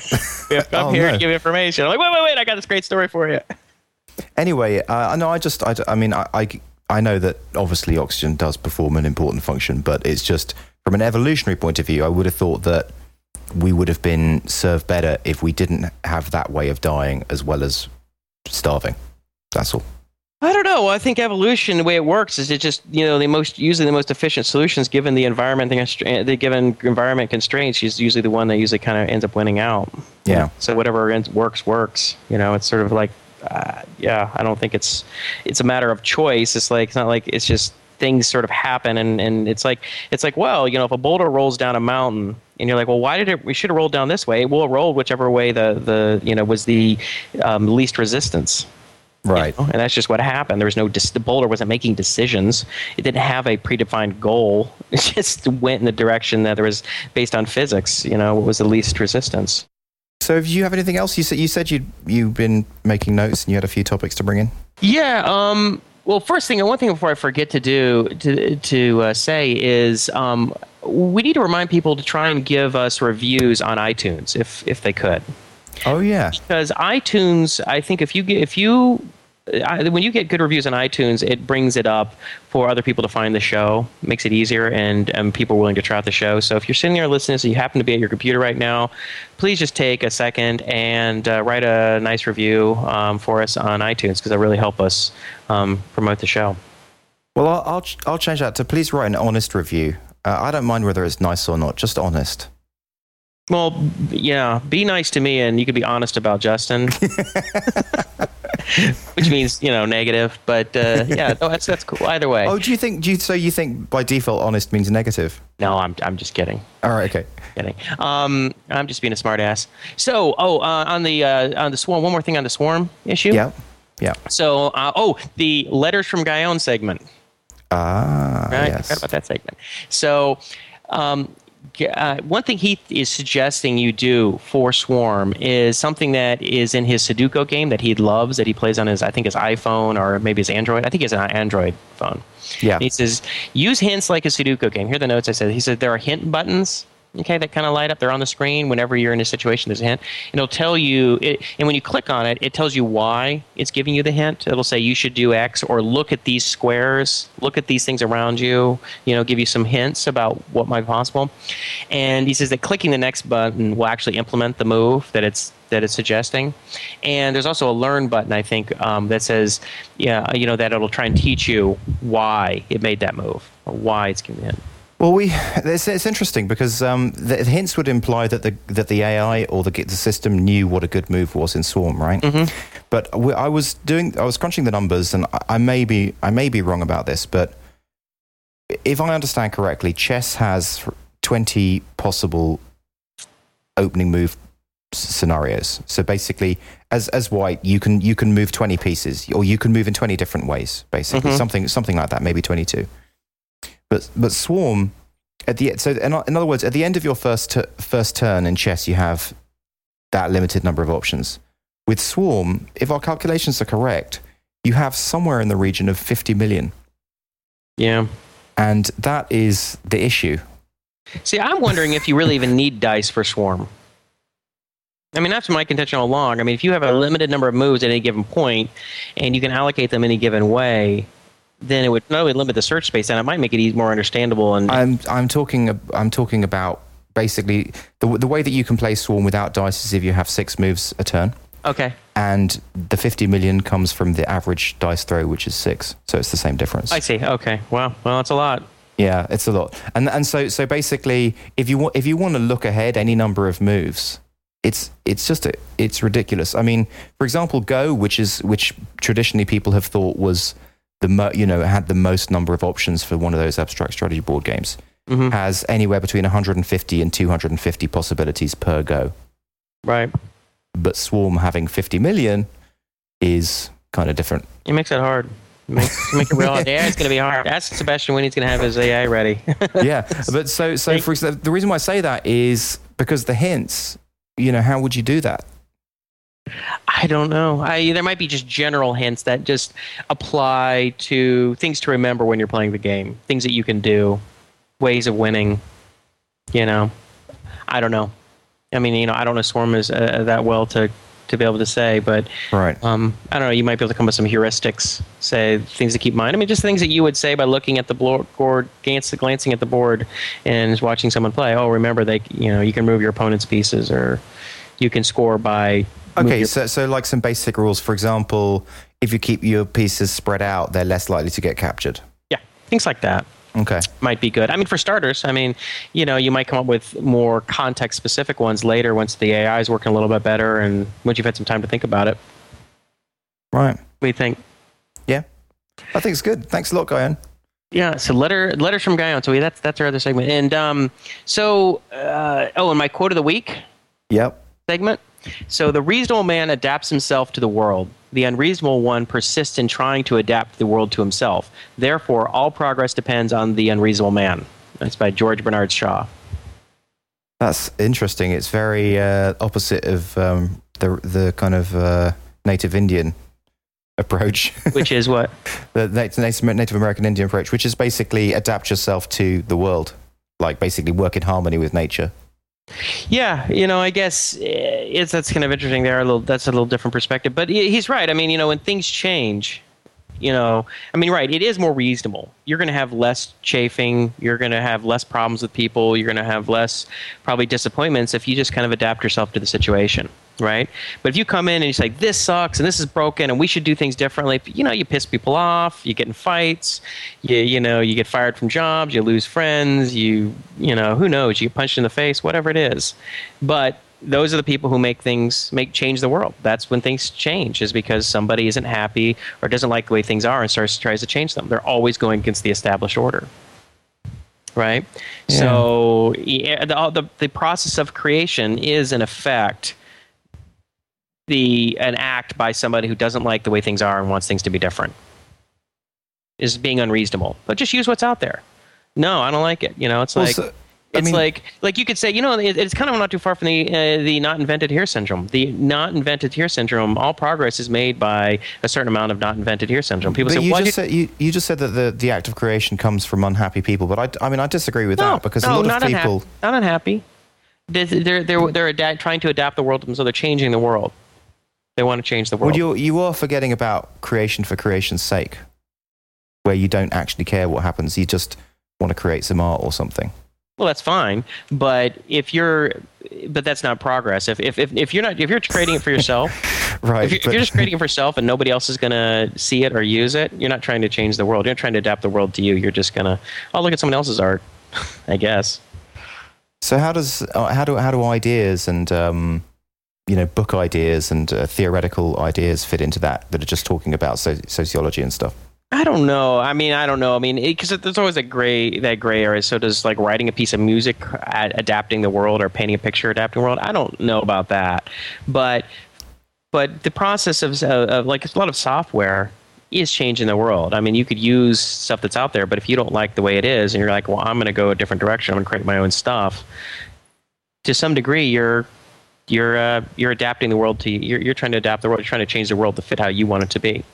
we have come Oh, here no. to give information." I'm like, "Wait, wait, wait! I got this great story for you." Anyway, uh, no, I just, I, I mean, I, I, I know that obviously oxygen does perform an important function, but it's just from an evolutionary point of view, I would have thought that we would have been served better if we didn't have that way of dying as well as starving. That's all. I don't know. I think evolution, the way it works, is it just you know the most usually the most efficient solutions given the environment, the, the given environment constraints. Is usually the one that usually kind of ends up winning out. Yeah. So whatever works works. You know, it's sort of like, uh, yeah. I don't think it's it's a matter of choice. It's like it's not like it's just things sort of happen and, and it's like it's like well you know if a boulder rolls down a mountain and you're like well why did it we should have rolled down this way well it rolled whichever way the the you know was the um, least resistance Right. you know, and that's just what happened. There was no dis- the boulder wasn't making decisions. It didn't have a predefined goal. It just went in the direction that there was based on physics. You know, what was the least resistance. So, do you have anything else? You said you said you you've been making notes and you had a few topics to bring in. Yeah. Um, well, first thing, and one thing before I forget to do to to uh, say is um, we need to remind people to try and give us reviews on iTunes if if they could. Oh yeah. because iTunes, I think if you get if you I, when you get good reviews on iTunes, it brings it up for other people to find the show, makes it easier, and and people are willing to try out the show. So if you're sitting there listening, so you happen to be at your computer right now, please just take a second and uh, write a nice review um, for us on iTunes because that really help us um, promote the show. Well, I'll I'll, ch- I'll change that to please write an honest review. Uh, I don't mind whether it's nice or not, just honest. Well, yeah, be nice to me, and you can be honest about Justin. Which means you know negative, but uh, yeah, no, that's that's cool. Either way, Oh, do you think? Do you so you think by default honest means negative? no, I'm I'm just kidding. All right. Okay. Kidding. Um, I'm just being a smartass. So, oh, uh, on the uh, on the swarm. One more thing on the swarm issue. Yeah. Yeah. So, uh, oh, the letters from Guyon segment. Ah. Right. Yes. Forgot about that segment. So, um, uh, one thing he is suggesting you do for Swarm is something that is in his Sudoku game that he loves that he plays on his I think his iPhone or maybe his Android. I think he has an Android phone. Yeah. And he says use hints like a Sudoku game. Here are the notes I said. He said there are hint buttons. Okay, that kind of light up. They're on the screen whenever you're in a situation. There's a hint, and it'll tell you. It, and when you click on it, it tells you why it's giving you the hint. It'll say you should do X, or look at these squares, look at these things around you. You know, give you some hints about what might be possible. And he says that clicking the next button will actually implement the move that it's that it's suggesting. And there's also a learn button, I think, um, that says, yeah, you know, that it'll try and teach you why it made that move or why it's giving the hint. Well, we it's, it's interesting because um, the, the hints would imply that the that the AI or the the system knew what a good move was in Swarm, right? But we, I was doing I was crunching the numbers, and I, I may be I may be wrong about this, but if I understand correctly, chess has twenty possible opening move s- scenarios. So basically, as as white, you can you can move twenty pieces, or you can move in twenty different ways. Basically, Mhm. something something like that, maybe twenty two. But but swarm at the so in, in other words, at the end of your first tu- first turn in chess, you have that limited number of options. With swarm, if our calculations are correct, you have somewhere in the region of fifty million, Yeah. and that is the issue. See, I'm wondering if you really even need dice for Swarm. I mean, that's my contention all along. I mean, if you have a limited number of moves at any given point, and you can allocate them any given way, then it would not only limit the search space, and it might make it more understandable. And I'm I'm talking I'm talking about basically the the way that you can play swarm without dice is if you have six moves a turn, okay, and the fifty million comes from the average dice throw, which is six. So it's the same difference. I see. Okay, well, well, that's a lot. Yeah, it's a lot. And and so so basically, if you want if you want to look ahead any number of moves, it's it's just a, it's ridiculous. I mean, for example, Go, which is which traditionally people have thought was the mo- you know had the most number of options for one of those abstract strategy board games, Mm-hmm. has anywhere between 150 and 250 possibilities per Go. Right. But Swarm having 50 million is kind of different. It makes it hard. It makes, make it real. Yeah, it's going to be hard. Ask Sebastian when he's going to have his AI ready. yeah, but so so for example, the reason why I say that is because the hints. You know, how would you do that? I don't know. I there might be just general hints that just apply to things to remember when you're playing the game. Things that you can do, ways of winning. You know, I don't know. I mean, you know, I don't know Swarm is uh, that well to to be able to say, but Right. um, I don't know. You might be able to come up with some heuristics, say things to keep in mind. I mean, just things that you would say by looking at the board, glancing at the board, and just watching someone play. Oh, remember they, you know, you can move your opponent's pieces, or you can score by. Okay, your- so so like some basic rules. For example, if you keep your pieces spread out, they're less likely to get captured. yeah, things like that Okay. might be good. I mean, for starters, I mean, you know, you might come up with more context specific ones later once the AI is working a little bit better, and once you've had some time to think about it. Right. What do you think? Yeah. I think it's good. Thanks a lot, Guyon. Yeah, so letter letters from Guyon. So we, that's that's our other segment. And um, so uh, oh, and my quote of the week Yep. Segment. So the reasonable man adapts himself to the world. The unreasonable one persists in trying to adapt the world to himself. Therefore, all progress depends on the unreasonable man. That's by George Bernard Shaw. That's interesting. It's very uh, opposite of um, the the kind of uh, native Indian approach, Which is what? the Native, Native American Indian approach, which is basically adapt yourself to the world, like basically work in harmony with nature. Yeah, you know, I guess eh, it's that's kind of interesting. There, a little that's a little different perspective, but he's right. I mean, you know, when things change, you know, I mean, right, it is more reasonable. You're going to have less chafing. You're going to have less problems with people. You're going to have less probably disappointments if you just kind of adapt yourself to the situation, right? But if you come in and you say this sucks and this is broken and we should do things differently, you know, you piss people off. You get in fights. You you know, you get fired from jobs. You lose friends. You you know, who knows? You get punched in the face. Whatever it is, but those are the people who make things make change the world. That's when things change, is because somebody isn't happy or doesn't like the way things are and starts tries to change them. They're always going against the established order, right? Yeah. So yeah, the, the the process of creation is in effect the an act by somebody who doesn't like the way things are and wants things to be different. Is being unreasonable, but just use what's out there. No, I don't like it. You know, it's Well, like so- it's mean- like like you could say, you know, it, it's kind of not too far from the uh, the not invented here syndrome. The not invented here syndrome. All progress is made by a certain amount of not invented here syndrome. People say, you "Why just did said you, you just said that the, the act of creation comes from unhappy people, but I, I mean I disagree with no, that because no, a lot not of people. unhappy. not unhappy. They're they're they're, they're adapt, trying to adapt the world to so they're changing the world. They want to change the world. Well, you you are forgetting about creation for creation's sake, where you don't actually care what happens. You just want to create some art or something. Well, that's fine, but if you're, but that's not progress. If if if, if you're not if you're creating it for yourself, Right. if, you're, if you're just creating it for yourself and nobody else is going to see it or use it, you're not trying to change the world. You're not trying to adapt the world to you. You're just going to, oh, look at someone else's art, I guess. So how does uh, how do how do ideas and um, you know book ideas and uh, theoretical ideas fit into that that are just talking about so- sociology and stuff? I don't know. I mean, I don't know. I mean, because there's always that gray that gray area. So does like writing a piece of music ad- adapting the world or painting a picture adapting the world? I don't know about that, but but the process of, of like a lot of software is changing the world. I mean, you could use stuff that's out there, but if you don't like the way it is, and you're like, well, I'm going to go a different direction. I'm going to create my own stuff. To some degree, you're you're uh, you're adapting the world to you're you're trying to adapt the world. You're trying to change the world to fit how you want it to be.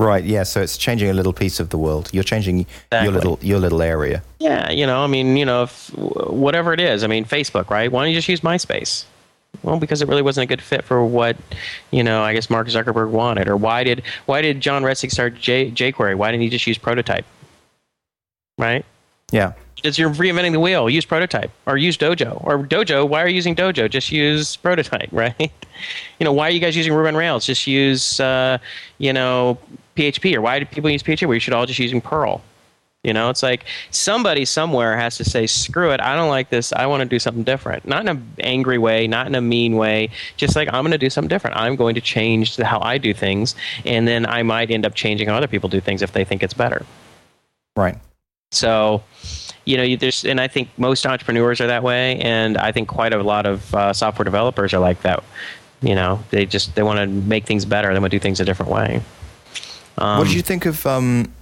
Right. Yeah. So it's changing a little piece of the world. You're changing Exactly. your little your little area. Yeah, you know, I mean, you know, if, whatever it is. I mean, Facebook, right? Why don't you just use MySpace? Well, because it really wasn't a good fit for what, you know, I guess Mark Zuckerberg wanted. Or why did why did John Resig start J, jQuery? Why didn't he just use Prototype? Right? Yeah. It's you're reinventing the wheel. Use Prototype or use Dojo or Dojo. Why are you using Dojo? Just use Prototype, right? You know, why are you guys using Ruby on Rails? Just use, uh, you know, PHP. Or why do people use PHP? Where you should all just using Perl, You know, it's like somebody somewhere has to say, screw it, I don't like this. I want to do something different. Not in an angry way, not in a mean way. Just like, I'm going to do something different. I'm going to change how I do things. And then I might end up changing how other people do things if they think it's better. Right. So, you know, there's, and I think most entrepreneurs are that way. And I think quite a lot of uh, software developers are like that. You know, they just, they want to make things better. They want to do things a different way. Um, what did you think of um,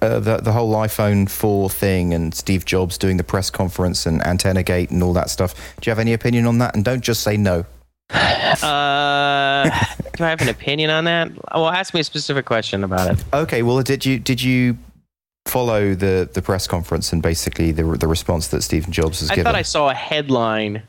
uh, the the whole iPhone four thing and Steve Jobs doing the press conference and Antenna Gate and all that stuff? Do you have any opinion on that? And don't just say no. Uh, do I have an opinion on that? Well, ask me a specific question about it. Okay. Well, did you did you follow the the press conference and basically the the response that Steve Jobs has I given? I thought I saw a headline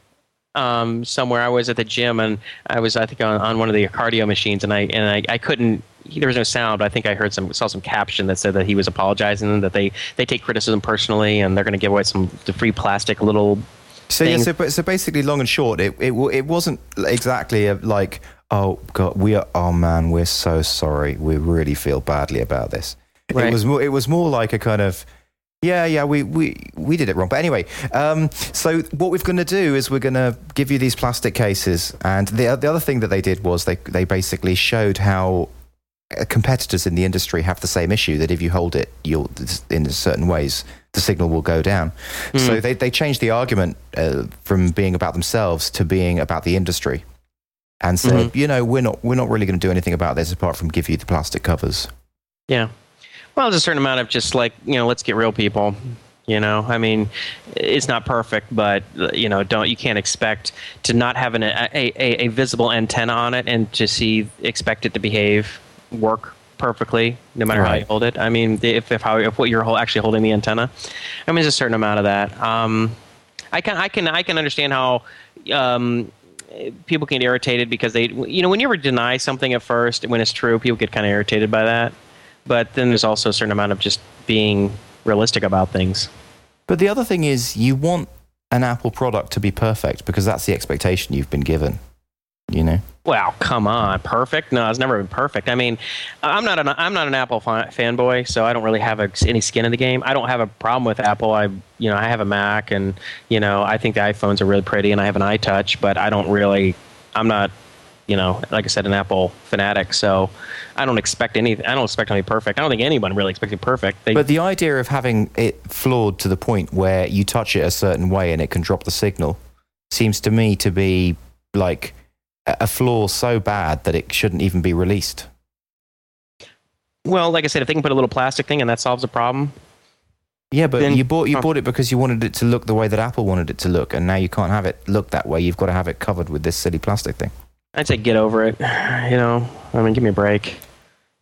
um, somewhere. I was at the gym and I was, I think, on, on one of the cardio machines, and I and I, I couldn't. There was no sound, but I think I heard some saw some caption that said that he was apologizing, that they they take criticism personally, and they're going to give away some the free plastic little. So yeah, so, so basically, long and short, it it it wasn't exactly a, like oh god, we are oh man, we're so sorry, we really feel badly about this. Right. It was more it was more like a kind of yeah, yeah, we, we, we did it wrong. But anyway, um, so what we're going to do is we're going to give you these plastic cases. And the, the other thing that they did was they, they basically showed how uh, competitors in the industry have the same issue that if you hold it, you'll, in certain ways, the signal will go down. Mm. So they, they changed the argument uh, from being about themselves to being about the industry and so, mm-hmm. you know, we're not, we're not really going to do anything about this apart from give you the plastic covers. Yeah. Well, there's a certain amount of just like you know, let's get real, people. You know, I mean, it's not perfect, but you know, don't you can't expect to not have an, a, a, a visible antenna on it and to see expect it to behave work perfectly no matter right. how you hold it. I mean, if if how if what you're actually holding the antenna, I mean, there's a certain amount of that. Um, I can I can I can understand how. Um, people get irritated because they, you know, when you ever deny something at first, when it's true, people get kind of irritated by that but then there's also a certain amount of just being realistic about things. But the other thing is, you want an Apple product to be perfect because that's the expectation you've been given. You know. Well, come on, perfect? No, it's never been perfect. I mean, I'm not an I'm not an Apple fanboy, so I don't really have a, any skin in the game. I don't have a problem with Apple. I you know I have a Mac, and you know I think the iPhones are really pretty, and I have an iTouch, but I don't really. I'm not you know, like I said, an Apple fanatic. So I don't expect any. I don't expect to be perfect. I don't think anyone really expects it perfect. They, but the idea of having it flawed to the point where you touch it a certain way and it can drop the signal seems to me to be like a flaw so bad that it shouldn't even be released. Well, like I said, if they can put a little plastic thing and that solves the problem. Yeah, but then, you bought you bought it because you wanted it to look the way that Apple wanted it to look, and now you can't have it look that way. You've got to have it covered with this silly plastic thing. I'd say get over it. You know, I mean, give me a break.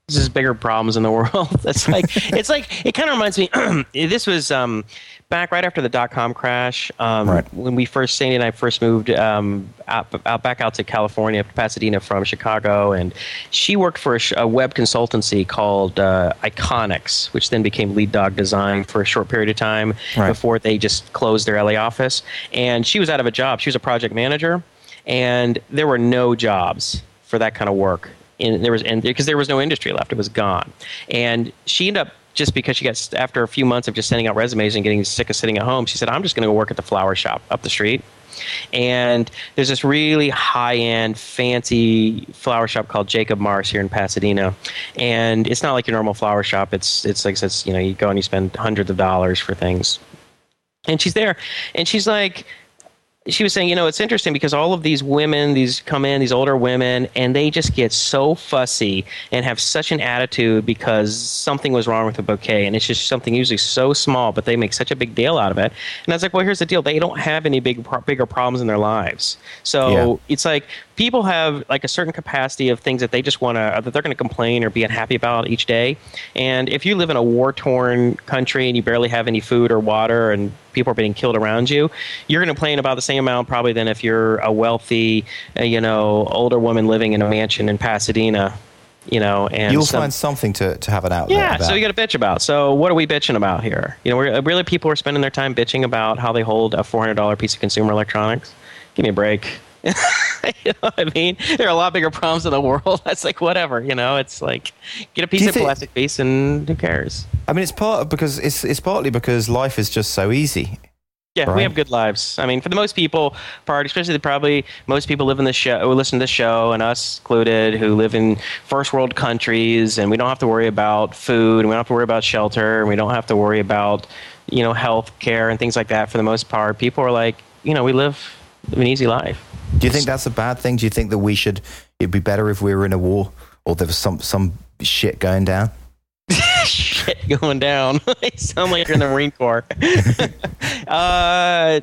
This is bigger problems in the world. It's like it's like it kind of reminds me. this was um, back right after the dot com crash. Um, right. When we first, Sandy and I first moved um, out, out, back out to California, Pasadena from Chicago, and she worked for a, a web consultancy called uh, Iconics, which then became Lead Dog Design for a short period of time right. before they just closed their LA office. And she was out of a job. She was a project manager and there were no jobs for that kind of work. There was and because there was no industry left, it was gone. And she ended up just because she got after a few months of just sending out resumes and getting sick of sitting at home, she said, "I'm just going to go work at the flower shop up the street." And there's this really high end, fancy flower shop called Jacob Maarse here in Pasadena. And it's not like your normal flower shop. It's it's like it's you know you go and you spend hundreds of dollars for things. And she's there, and she's like she was saying, you know, it's interesting because all of these women, these come in, these older women, and they just get so fussy and have such an attitude because something was wrong with the bouquet, and it's just something usually so small, but they make such a big deal out of it. And I was like, well, here's the deal: they don't have any big, bigger problems in their lives. So yeah. it's like people have like a certain capacity of things that they just want to that they're going to complain or be unhappy about each day. And if you live in a war-torn country and you barely have any food or water, and people are being killed around you, you're going to complain about the same amount probably than if you're a wealthy, uh, you know, older woman living in a mansion in Pasadena. You know, and you'll some, find something to, to have an outlet. Yeah, about. so you got to bitch about. So what are we bitching about here? You know, we're, really people are spending their time bitching about how they hold a four hundred dollar piece of consumer electronics. Give me a break. you know what I mean? There are a lot bigger problems in the world. That's like whatever, you know. It's like get a piece of think, plastic piece and who cares? I mean, it's part of because it's it's partly because life is just so easy. Yeah, Right. we have good lives. I mean, for the most people, part especially the probably most people live in the show, who listen to the show, and us included, who live in first world countries, and we don't have to worry about food, and we don't have to worry about shelter, and we don't have to worry about you know health care and things like that. For the most part, people are like, you know, we live, live an easy life. Do you think that's a bad thing? Do you think that we should? It'd be better if we were in a war or there was some some shit going down. Shit going down. you sound like you're in the Marine Corps. uh,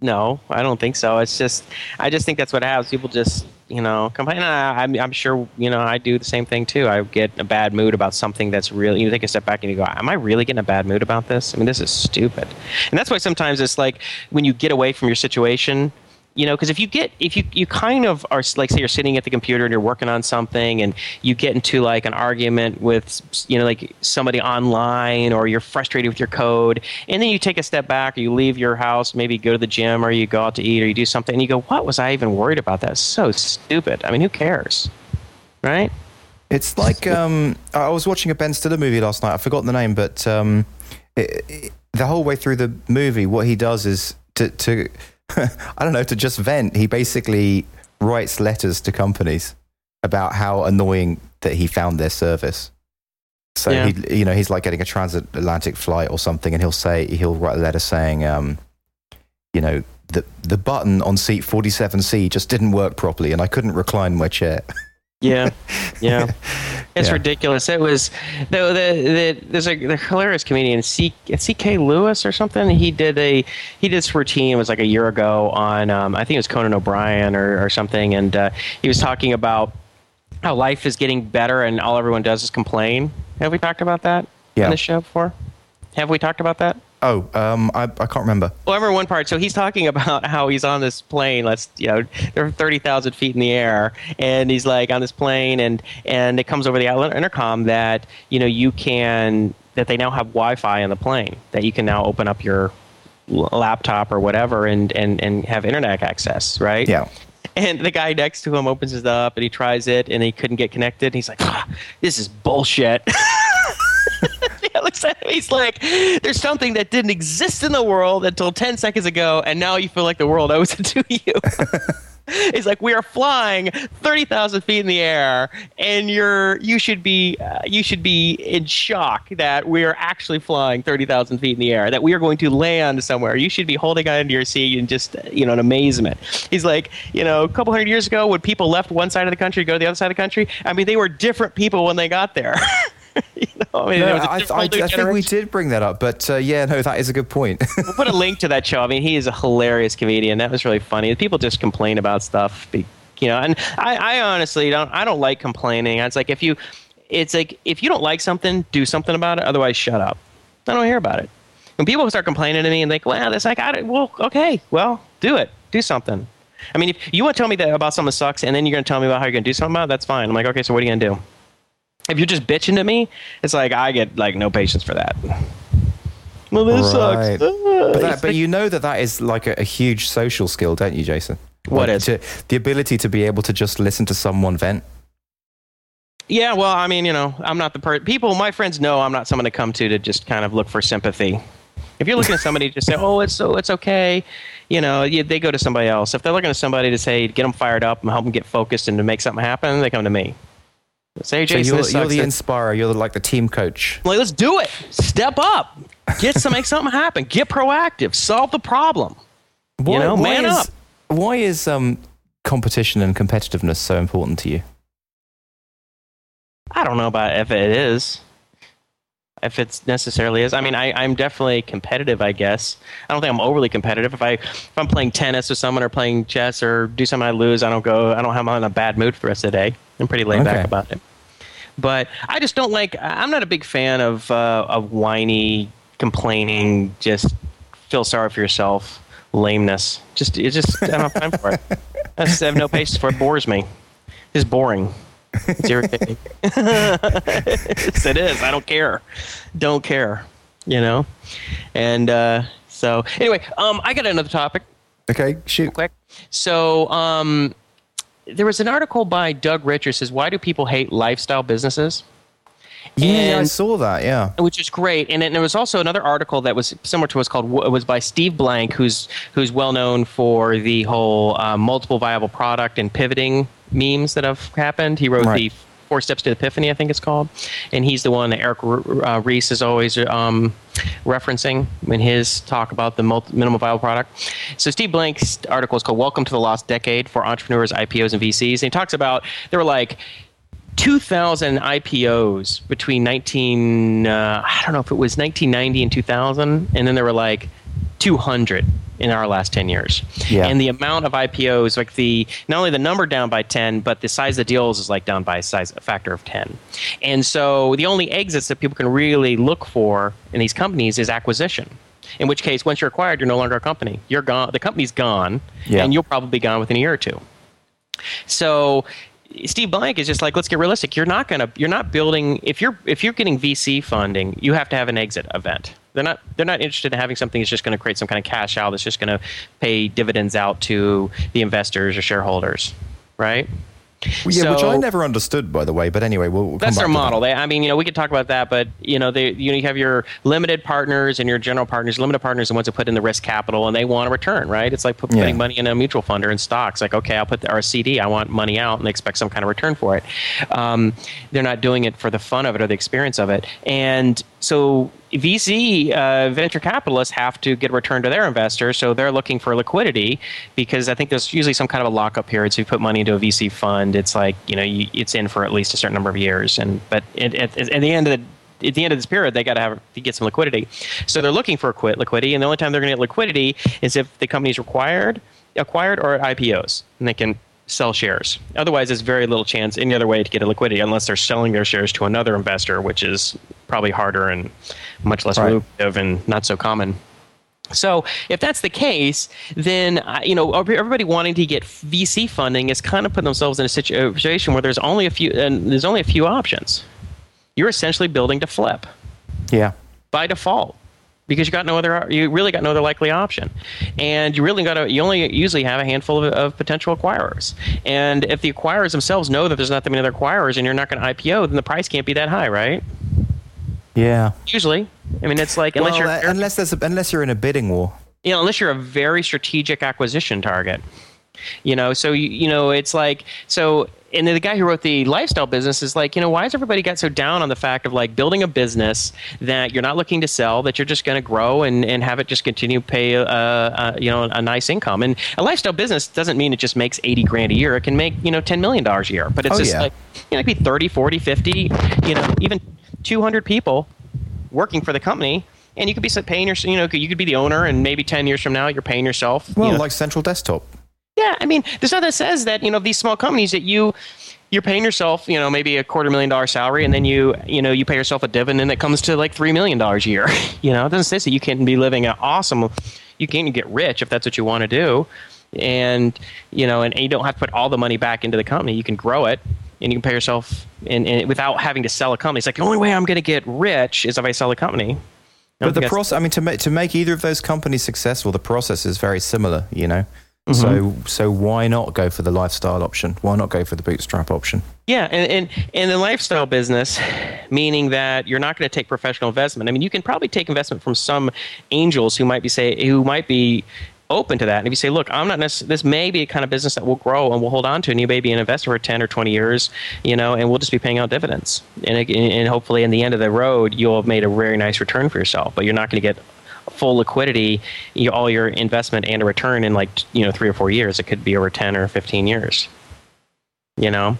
no, I don't think so. It's just, I just think that's what happens. People just, you know, complain. I, I'm, I'm sure, you know, I do the same thing too. I get a bad mood about something that's really, you take a step back and you go, am I really getting a bad mood about this? I mean, this is stupid. And that's why sometimes it's like when you get away from your situation, you know because if you get if you you kind of are like say you're sitting at the computer and you're working on something and you get into like an argument with you know like somebody online or you're frustrated with your code and then you take a step back or you leave your house maybe go to the gym or you go out to eat or you do something and you go what was i even worried about? That so stupid. I mean who cares? Right? It's like um, I was watching a Ben Stiller movie last night. I forgot the name, but um, it, it, the whole way through the movie, what he does is to to I don't know to just vent. He basically writes letters to companies about how annoying that he found their service. So Yeah. he, you know, he's like getting a transatlantic flight or something, and he'll say he'll write a letter saying, um, you know, the the button on seat forty seven C just didn't work properly, and I couldn't recline my chair. Yeah, yeah, it's Yeah. ridiculous. It was though the, the there's a the hilarious comedian C C.K. Lewis or something. He did a he did this routine. It was like a year ago on um, I think it was Conan O'Brien or, or something, and uh, he was talking about how life is getting better and all everyone does is complain. Have we talked about that Yeah. on this show before? Have we talked about that? Oh, um, I, I can't remember. Well, I remember one part. So he's talking about how he's on this plane. Let's, you know, they're thirty thousand feet in the air, and he's like on this plane, and and it comes over the outlet intercom that you know you can that they now have Wi-Fi on the plane that you can now open up your laptop or whatever and and and have internet access, right? Yeah. And the guy next to him opens it up and he tries it and he couldn't get connected. And he's like, ah, "This is bullshit." Yeah, looks at him. He's like, "There's something that didn't exist in the world until 10 seconds ago, and now you feel like the world owes it to you." He's like, "We are flying 30,000 feet in the air, and you're you should be uh, you should be in shock that we are actually flying 30,000 feet in the air. That we are going to land somewhere. You should be holding on to your seat and just uh, you know in amazement." He's like, "You know, a couple hundred years ago, when people left one side of the country to go to the other side of the country, I mean, they were different people when they got there." you know, I mean, No, there was a I, I, I think we did bring that up, but uh, yeah, no, that is a good point. We'll put a link to that show. I mean, he is a hilarious comedian. That was really funny. People just complain about stuff, you know. And I, I honestly don't. I don't like complaining. It's like if you, it's like if you don't like something, do something about it. Otherwise, shut up. I don't hear about it. When people start complaining to me and like, well, that's like, I don't, well, okay, well, do it, do something. I mean, if you want to tell me that about something that sucks, and then you're going to tell me about how you're going to do something about it, that's fine. I'm like, okay, so what are you going to do? If you're just bitching to me, it's like I get like no patience for that. Well, this Right. sucks. Ah, But, that, but you know that that is like a, a huge social skill, don't you, Jason? What Like, is? to, the ability to be able to just listen to someone vent? Yeah, well, I mean, you know, I'm not the per- people. My friends know I'm not someone to come to to just kind of look for sympathy. If you're looking at somebody to just say, "Oh, it's so it's okay," you know, you, they go to somebody else. If they're looking at somebody to say, get them fired up and help them get focused and to make something happen, they come to me. Say, hey, So you're, you're the inspirer. You're the, like the team coach. I'm like, let's do it. Step up. Get some, make something happen. Get proactive. Solve the problem. Why, know, why man is, up. Why is um, competition and competitiveness so important to you? I don't know about if it is. If it's necessarily is. I mean, I, I'm definitely competitive, I guess. I don't think I'm overly competitive. If I if I'm playing tennis with someone or playing chess or do something I lose, I don't go I don't have I'm in a bad mood for the rest of the day. I'm pretty laid back about it. But I just don't like I'm not a big fan of uh, of whiny, complaining, just feel sorry for yourself, lameness. Just it just I don't have time for it. I just have no patience for it. It bores me. It's boring. It's irritating. yes, it is. I don't care. Don't care. You know? And uh, so, anyway, um, I got another topic Okay, shoot. quick. So, um, there was an article by Doug Richards says, Why do people hate lifestyle businesses? Yeah, I saw that. Yeah, which is great. And, and there was also another article that was similar to what's called it was by Steve Blank, who's who's well known for the whole uh, multiple viable product and pivoting memes that have happened. He wrote right. the Four Steps to Epiphany, I think it's called, and he's the one that Eric uh, Ries is always um, referencing in his talk about the multi- minimal viable product. So Steve Blank's article is called "Welcome to the Lost Decade for Entrepreneurs, IPOs, and VCs," and he talks about there were like 2,000 IPOs between 19, uh, I don't know if it was 1990 and 2000, and then there were like 200 in our last 10 years. Yeah. And the amount of IPOs, like the, not only the number down by 10, but the size of the deals is like down by a size, a factor of 10. And so the only exits that people can really look for in these companies is acquisition. In which case, once you're acquired, you're no longer a company. You're gone. The company's gone, yeah. and you'll probably be gone within a year or two. So Steve Blank is just like, let's get realistic. You're not gonna, you're not building. If you're if you're getting VC funding, you have to have an exit event. They're not they're not interested in having something that's just going to create some kind of cash out that's just going to pay dividends out to the investors or shareholders, right? Well, yeah, so, which I never understood, by the way. But anyway, we'll, we'll that's their model. That. They, I mean, you know, we could talk about that, but you know, they, you know, you have your limited partners and your general partners. Limited partners are the ones who put in the risk capital, and they want a return, right? It's like putting yeah. money in a mutual fund or in stocks. Like, okay, I'll put the, or a CD. I want money out, and they expect some kind of return for it. Um, they're not doing it for the fun of it or the experience of it, and so VC uh, venture capitalists have to get a return to their investors, so they're looking for liquidity because I think there's usually some kind of a lockup period. So you put money into a VC fund, it's like you know you, it's in for at least a certain number of years, and but at, at, the end of the at the end of this period, they got to have to get some liquidity. So they're looking for quit liquidity, and the only time they're going to get liquidity is if the company's required, acquired, or IPOs, and they can sell shares. Otherwise, there's very little chance any other way to get a liquidity unless they're selling their shares to another investor, which is probably harder and much less right. lucrative and not so common. So, if that's the case, then uh, you know everybody wanting to get VC funding is kind of putting themselves in a situation where there's only a few and there's only a few options. You're essentially building to flip. Yeah. By default because you got no other you really got no other likely option and you really got to you only usually have a handful of, of, potential acquirers and if the acquirers themselves know that there's not that many other acquirers and you're not going to ipo then the price can't be that high right yeah usually i mean it's like unless well, you're uh, unless there's a, unless you're in a bidding war you know unless you're a very strategic acquisition target you know so you, you know it's like so and the guy who wrote the lifestyle business is like, you know, why has everybody got so down on the fact of like building a business that you're not looking to sell, that you're just going to grow and, and have it just continue to pay, a, a, you know, a nice income. And a lifestyle business doesn't mean it just makes 80 grand a year. It can make, you know, $10 million a year, but it's oh, just yeah. like, you know, it could be 30, 40, 50, you know, even 200 people working for the company and you could be paying your, you know, you could be the owner, and maybe ten years from now, you're paying yourself. Well, you know. like Central Desktop. Yeah, I mean, there's nothing that says that you know these small companies that you you're paying yourself, you know, maybe a quarter million dollar salary, and then you, you know, you pay yourself a dividend that comes to like three million dollars a year. you know, it doesn't say that you can't be living an awesome. You can get rich if that's what you want to do, and you know, and, and you don't have to put all the money back into the company. You can grow it, and you can pay yourself, and, without having to sell a company. It's like the only way I'm going to get rich is if I sell a company. But the process, I mean, to make to make either of those companies successful, the process is very similar. You know, Mm-hmm. So so why not go for the lifestyle option? Why not go for the bootstrap option? Yeah, and and in the lifestyle business, meaning that you're not going to take professional investment. I mean, you can probably take investment from some angels who might be say who might be open to that. And if you say, look, I'm not necessarily, this may be a kind of business that will grow and we'll hold on to, and you may be an investor for 10 or 20 years, you know, and we'll just be paying out dividends. And, and hopefully, in the end of the road, you'll have made a very nice return for yourself, but you're not going to get full liquidity, you, all your investment and a return in like you know three or four years. It could be over ten or fifteen years. You know,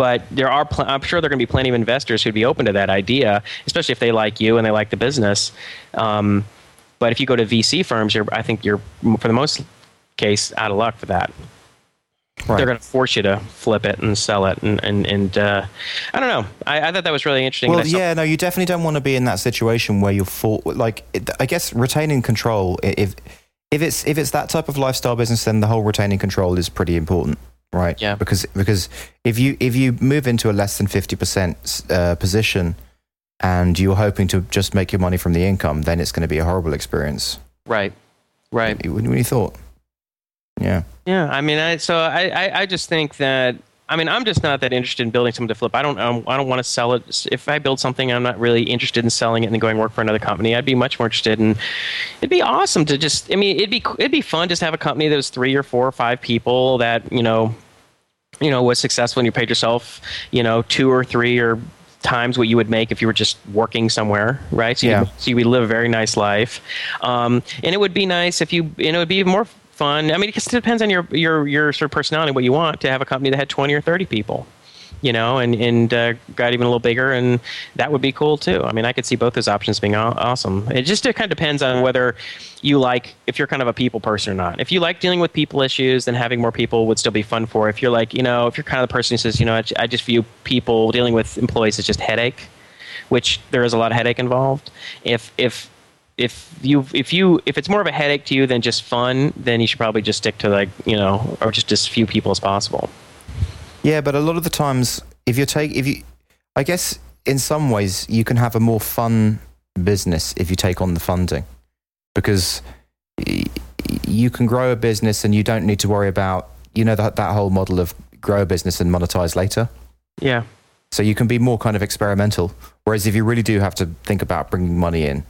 but there are pl- i'm sure there are going to be plenty of investors who'd be open to that idea especially if they like you and they like the business um, but if you go to vc firms you're i think you're for the most case out of luck for that Right. They're going to force you to flip it and sell it, and and, and uh, I don't know. I, I, thought that was really interesting. Well, yeah, no, you definitely don't want to be in that situation where you're for, like. I guess retaining control. If if it's if it's that type of lifestyle business, then the whole retaining control is pretty important, right? Yeah. Because because if you if you move into a less than fifty percent uh, position, and you're hoping to just make your money from the income, then it's going to be a horrible experience. Right. Right. What, what you thought? Yeah. Yeah. I mean, I, so I, I, I just think that I mean, I'm just not that interested in building something to flip. I don't. Um, I don't want to sell it. If I build something, I'm not really interested in selling it and then going work for another company. I'd be much more interested in. It'd be awesome to just. I mean, it'd be it'd be fun just to have a company that was three or four or five people that you know, you know, was successful and you paid yourself, you know, two or three or times what you would make if you were just working somewhere, right? So, yeah. you, so you would live a very nice life, um, and it would be nice if you, and it would be even more fun. I mean, it just depends on your your your sort of personality, what you want to have a company that had twenty or thirty people, you know, and and uh, got even a little bigger, and that would be cool too. I mean, I could see both those options being awesome. It just it kind of depends on whether you like if you're kind of a people person or not. If you like dealing with people issues, then having more people would still be fun for. If you're like, you know, if you're kind of the person who says, you know, I, I just view people dealing with employees as just headache, which there is a lot of headache involved. If if if you if you if it's more of a headache to you than just fun, then you should probably just stick to like you know or just as few people as possible. Yeah, but a lot of the times, if you take if you, I guess in some ways you can have a more fun business if you take on the funding, because you can grow a business and you don't need to worry about you know that that whole model of grow a business and monetize later. Yeah. So you can be more kind of experimental. Whereas if you really do have to think about bringing money in,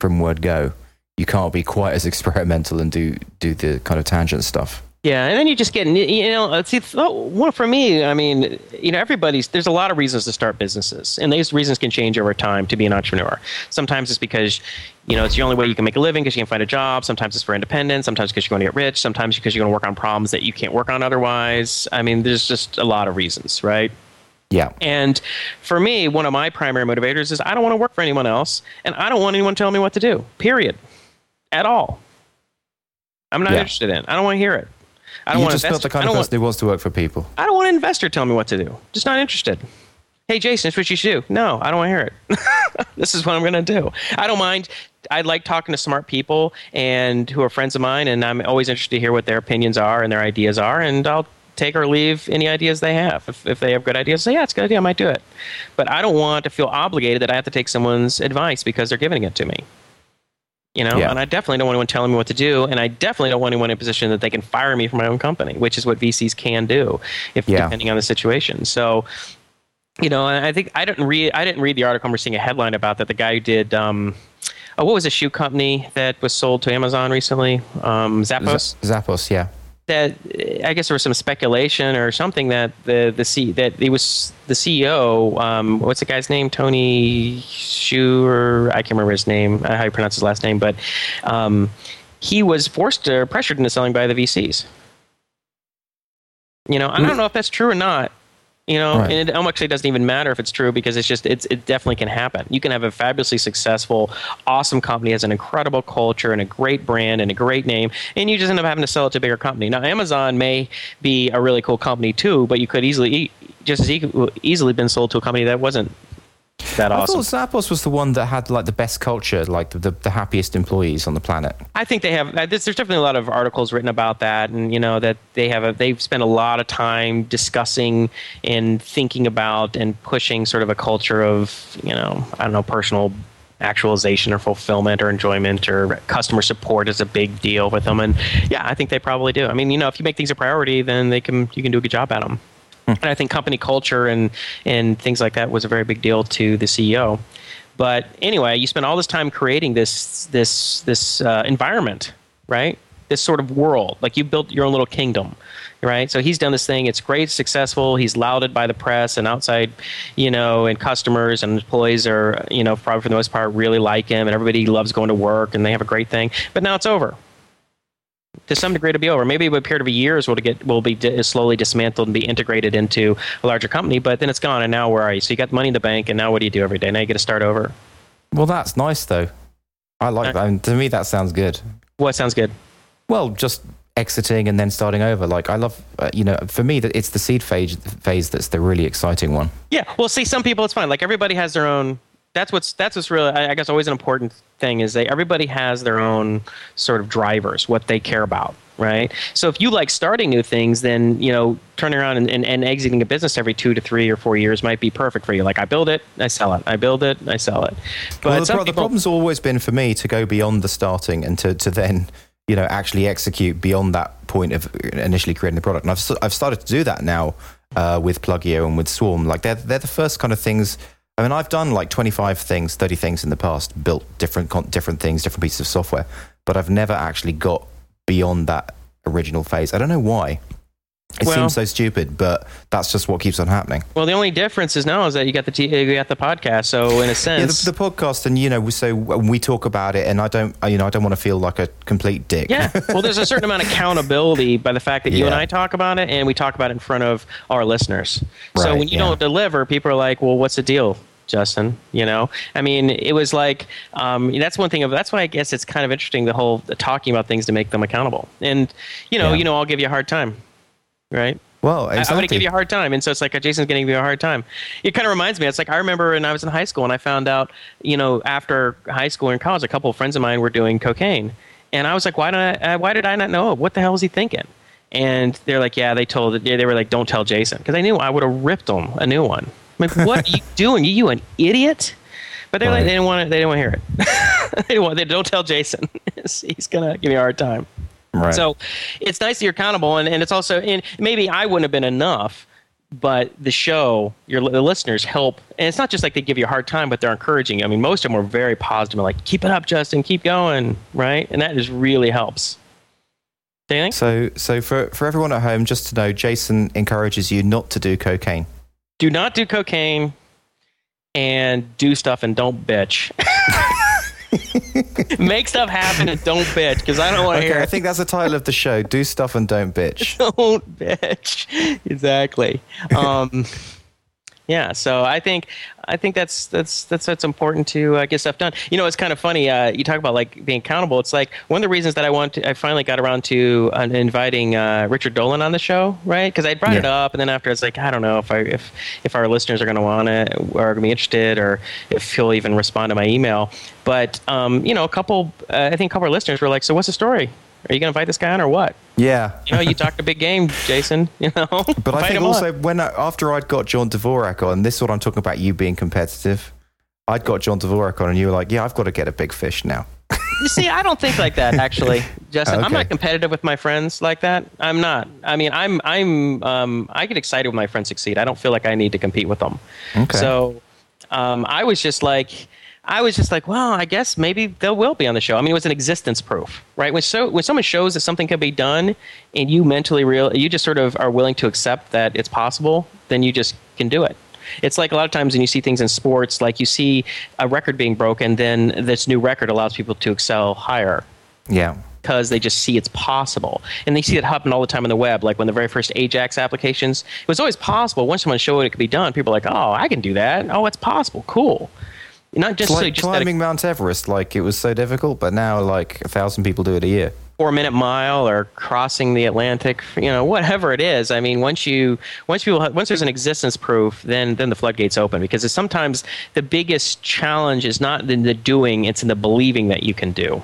from word go, you can't be quite as experimental and do do the kind of tangent stuff. Yeah, and then you just get you know uh, see well for me I mean you know everybody's there's a lot of reasons to start businesses and these reasons can change over time to be an entrepreneur. Sometimes it's because you know it's the only way you can make a living because you can find a job. Sometimes it's for independence. Sometimes because you're going to get rich. Sometimes because you're going to work on problems that you can't work on otherwise. I mean there's just a lot of reasons, right? Yeah. And for me, one of my primary motivators is I don't want to work for anyone else, and I don't want anyone telling me what to do. Period. At all. I'm not yeah. interested in. I don't want to hear it. I don't you want just built the kind of person want, who wants to work for people. I don't want an investor telling me what to do. Just not interested. Hey, Jason, it's what you should do. No, I don't want to hear it. this is what I'm going to do. I don't mind. I like talking to smart people and who are friends of mine, and I'm always interested to hear what their opinions are and their ideas are, and I'll take or leave any ideas they have. If, if they have good ideas, say, yeah, it's a good idea, I might do it. But I don't want to feel obligated that I have to take someone's advice because they're giving it to me. You know, yeah. and I definitely don't want anyone telling me what to do, and I definitely don't want anyone in a position that they can fire me from my own company, which is what VCs can do, if yeah. depending on the situation. So, you know, I think I didn't read I didn't read the article. I'm seeing a headline about that. The guy who did um, oh, what was a shoe company that was sold to Amazon recently? Um, Zappos. Z- Zappos, yeah that I guess there was some speculation or something that the the C that he was the CEO. Um, what's the guy's name? Tony Shu or I can't remember his name. Uh, how you pronounce his last name, but um, he was forced or pressured into selling by the VCs. You know, I don't know if that's true or not. You know, right. and it actually doesn't even matter if it's true because it's just it's it definitely can happen. You can have a fabulously successful, awesome company has an incredible culture and a great brand and a great name, and you just end up having to sell it to a bigger company. Now, Amazon may be a really cool company too, but you could easily just as easily been sold to a company that wasn't that awesome. I thought Zappos was the one that had like the best culture, like the, the, the happiest employees on the planet. I think they have. Uh, there's definitely a lot of articles written about that, and you know that they have. A, they've spent a lot of time discussing and thinking about and pushing sort of a culture of you know I don't know personal actualization or fulfillment or enjoyment or customer support is a big deal with them and yeah i think they probably do i mean you know if you make things a priority then they can you can do a good job at them and I think company culture and and things like that was a very big deal to the CEO. But anyway, you spend all this time creating this this this uh, environment, right? This sort of world, like you built your own little kingdom, right? So he's done this thing. It's great, successful. He's lauded by the press and outside, you know, and customers and employees are, you know, probably for the most part really like him, and everybody loves going to work, and they have a great thing. But now it's over to some degree to be over. Maybe a period of years will get will be di- slowly dismantled and be integrated into a larger company, but then it's gone. And now where are you? So you got money in the bank, and now what do you do every day? Now you get to start over. Well, that's nice though. I like uh, that. I mean, to me, that sounds good. What sounds good? Well, just exiting and then starting over. Like I love, uh, you know, for me, that it's the seed phase phase that's the really exciting one. Yeah. Well, see, some people it's fine. Like everybody has their own that's what's that's what's really I guess always an important thing is that everybody has their own sort of drivers, what they care about, right? So if you like starting new things, then you know turning around and, and, and exiting a business every two to three or four years might be perfect for you. Like I build it, I sell it. I build it, I sell it. But well, the, pro- people, the problem's always been for me to go beyond the starting and to, to then you know actually execute beyond that point of initially creating the product. And I've I've started to do that now uh, with Plugio and with Swarm. Like they're they're the first kind of things. I mean, I've done like twenty five things, thirty things in the past, built different different things, different pieces of software, but I've never actually got beyond that original phase. I don't know why. It Well- seems so stupid, but that's just what keeps on happening. Well, the only difference is now is that you got the t- you got the podcast. So in a Yeah, sense, the, the podcast, and you know, so we talk about it, and I don't, you know, I don't want to feel like a complete dick. Yeah. Well, there's a certain amount of accountability by the fact that you and I talk about it and we talk about it in front of our listeners. so when you yeah. don't deliver, people are like, well, what's the deal? Justin, you know, I mean, it was like um, that's one thing of that's why I guess it's kind of interesting the whole the talking about things to make them accountable. And you know, Yeah. you know, I'll give you a hard time, right? Well, I- I'm going to give you a hard time. And so it's like Jason's going to give you a hard time. It kind of reminds me. It's like I remember when I was in high school and I found out, you know, after high school and college, a couple of friends of mine were doing cocaine, and I was like, why did I? Uh, why did I not know? What the hell is he thinking? And they're like, yeah, they told. Yeah, they were like, don't tell Jason because I knew I would have ripped him a new one. I'm like, what are you doing? You, you an idiot? But they, like, Right. they didn't want to. They didn't want to hear it. they want. They don't tell Jason. He's gonna give me a hard time. right. So it's nice that you're accountable, and, and it's also and maybe I wouldn't have been enough, but the show, your the listeners help, and it's not just like they give you a hard time, but they're encouraging. You. I mean, most of them were very positive, like keep it up, Justin, keep going, right? And that just really helps. Do you think? So, so for, for everyone at home, just to know, Jason encourages you not to do cocaine. Do not do cocaine, and do stuff and don't bitch. Make stuff happen and don't bitch because I don't want to Okay, hear It. I think that's the title of the show. Do stuff and don't bitch. don't bitch exactly um yeah so i think i think that's that's that's that's important to uh, get stuff done. You know it's kind of funny uh, you talk about like being accountable. It's like one of the reasons that i want to i finally got around to uh, inviting uh, richard dolan on the show right? Because i brought it up and then after it's like i don't know if i if if our listeners are going to want it or are going to be interested or if he'll even respond to my email. But um you know a couple uh, i think a couple of listeners were like so what's the story are you going to fight this guy on or what Yeah. you know, you talked a big game, Jason. You know, But I think also on. when I, after I'd got John Dvorak on, this is what I'm talking about. You being competitive. I'd got John Dvorak on, and you were like, "Yeah, I've got to get a big fish now." you see, I don't think like that actually, Justin. I'm not competitive with my friends like that. I'm not. I mean, I'm I'm um, I get excited when my friends succeed. I don't feel like I need to compete with them. Okay. So um, I was just like. I was just like, well, I guess maybe they will be on the show. I mean, it was an existence proof, right? When so when someone shows that something can be done, and you mentally real, you just sort of are willing to accept that it's possible, then you just can do it. It's like a lot of times when you see things in sports, like you see a record being broken, then this new record allows people to excel higher yeah. because they just see it's possible. And they see it happen all the time on the web. Like when the very first Ajax applications, it was always possible. Once someone showed it could be done, people are like, oh, I can do that. Oh, it's possible. Cool. Not just, It's so like just that climbing Mount Everest. Like it was so difficult, but now like a thousand people do it a year. four minute mile or crossing the Atlantic, you know, whatever it is. I mean, once you once people once there's an existence proof, then then the floodgates open because it's sometimes the biggest challenge is not in the doing, it's in the believing that you can do.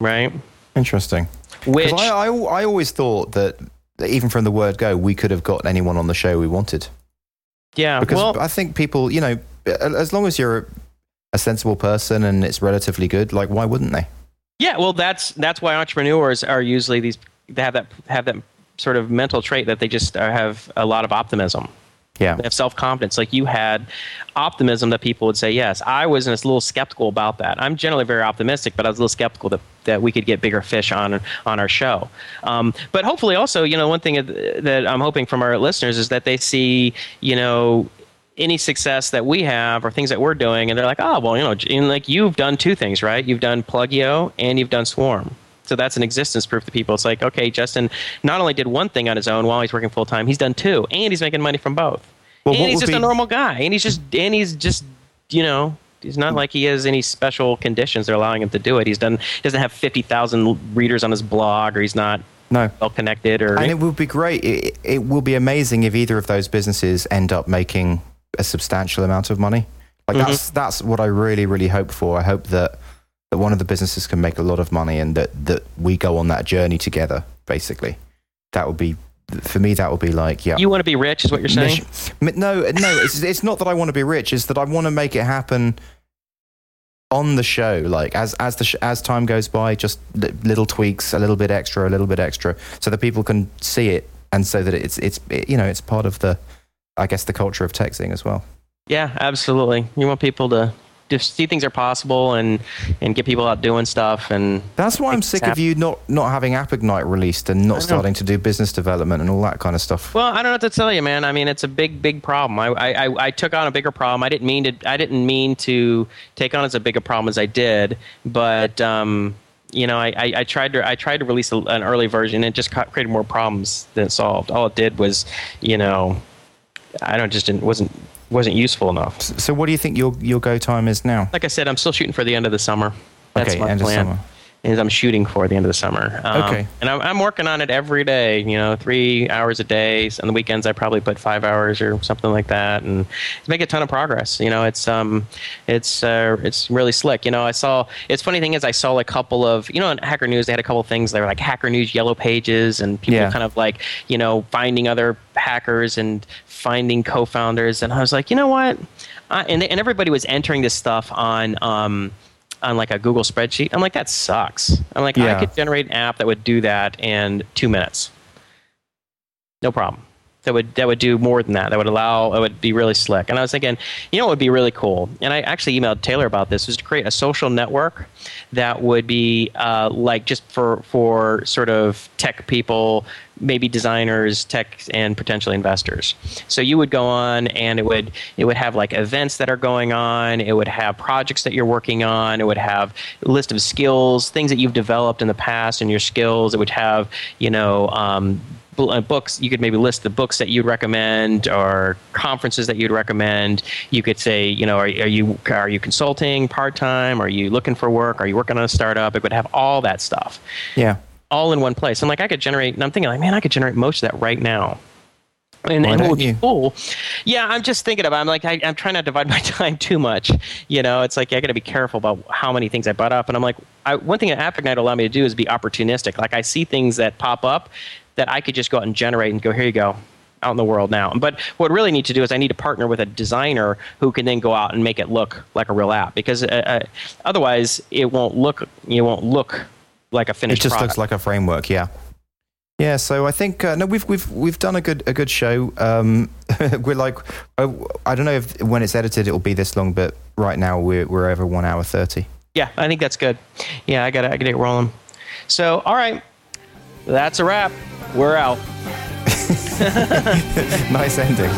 Right? Interesting. Which Because I, I, I always thought that that even from the word go, we could have got anyone on the show we wanted. yeah, Because well, I think people, you know, as long as you're a sensible person and it's relatively good, like why wouldn't they? Yeah, well, that's that's why entrepreneurs are usually these. They have that have that sort of mental trait that they just uh, have a lot of optimism. Yeah. They have self confidence. Like you had optimism that people would say yes. I was a little skeptical about that. I'm generally very optimistic, but I was a little skeptical that, that we could get bigger fish on on our show. Um, but hopefully, also, you know, one thing that that I'm hoping from our listeners is that they see, you know, any success that we have or things that we're doing, and they're like, oh, well, you know, and like you've done two things, right? You've done Plugio and you've done Swarm. So that's an existence proof to people. It's like, okay, Justin not only did one thing on his own while he's working full time, he's done two, and he's making money from both. Well, and he's just a normal guy, and he's just and he's just you know. He's not like he has any special conditions that are allowing him to do it. He's done. He doesn't have fifty thousand readers on his blog, or he's not No. well connected, or And it would be great. It, it will be amazing if either of those businesses end up making a substantial amount of money. Like Mm-hmm. that's that's what I really really hope for. I hope that that one of the businesses can make a lot of money and that that we go on that journey together. Basically, that would be for me. That would be like yeah. you want to be rich, is what you're saying. No, no, it's it's not that I want to be rich. It's that I want to make it happen on the show. Like as as the sh- as time goes by, just li- little tweaks, a little bit extra, a little bit extra, so that people can see it and so that it's it's it, you know it's part of the I guess the culture of TechZing as well. Yeah, absolutely. You want people to just see things are possible and and get people out doing stuff and that's why I'm sick of you not not having App Ignite released and not starting to do business development and all that kind of stuff. Well, I don't know what to tell you, man. I mean, it's a big, big problem. I I, I took on a bigger problem. I didn't mean to. I didn't mean to take on as a bigger problem as I did, but. um you know, I, I, I, tried to I tried to release a, an early version. It just created more problems than it solved. All it did was, you know, I don't just didn't wasn't wasn't useful enough. So, what do you think your your go time is now? Like I said, I'm still shooting for the end of the summer. That's okay, my end plan. of summer. Is I'm shooting for the end of the summer. Um, okay. And I'm, I'm working on it every day. You know, three hours a day. On the weekends, I probably put five hours or something like that, and make a ton of progress. You know, it's um, it's uh, it's really slick. You know, I saw. It's funny thing is, I saw a couple of you know in Hacker News they had a couple of things. They were like Hacker News yellow pages, and people Yeah. kind of like you know finding other hackers and finding co-founders. And I was like, you know what? I, and and everybody was entering this stuff on. Um, on like a Google spreadsheet. I'm like, that sucks. I'm like, Yeah. I could generate an app that would do that in two minutes. No problem. That would that would do more than that. That would allow it would be really slick. And I was thinking, you know what would be really cool? And I actually emailed Taylor about this, was to create a social network that would be uh, like just for for sort of tech people, maybe designers, tech and potentially investors. So you would go on and it would it would have like events that are going on, it would have projects that you're working on, it would have a list of skills, things that you've developed in the past and your skills. It would have, you know, um, uh, books. You could maybe list the books that you'd recommend or conferences that you'd recommend. You could say you know are, are you are you consulting part-time? Are you looking for work? Are you working on a startup? It would have all that stuff. Yeah. All in one place. And like i could generate and i'm thinking like man i could generate most of that right now. And, Why and what don't would be you? cool. Yeah i'm just thinking about i'm like I, i'm trying not to divide my time too much. You know it's like i got to be careful about how many things i butt up. And i'm like I, one thing that app ignite allow me to do is be opportunistic. Like i see things that pop up that i could just go out and generate and go here you go out in the world now. But what I really need to do is i need to partner with a designer who can then go out and make it look like a real app. Because uh, uh, otherwise it won't look it won't look like a It just product. looks like a framework. Yeah. Yeah, so I think uh, no, we've we've we've done a good a good show. Um, we're like, uh, I don't know if when it's edited it'll be this long, but right now we're we're over one hour thirty. Yeah, I think that's good. Yeah, I got to I got to get rolling. So, all right, that's a wrap. We're out. nice ending.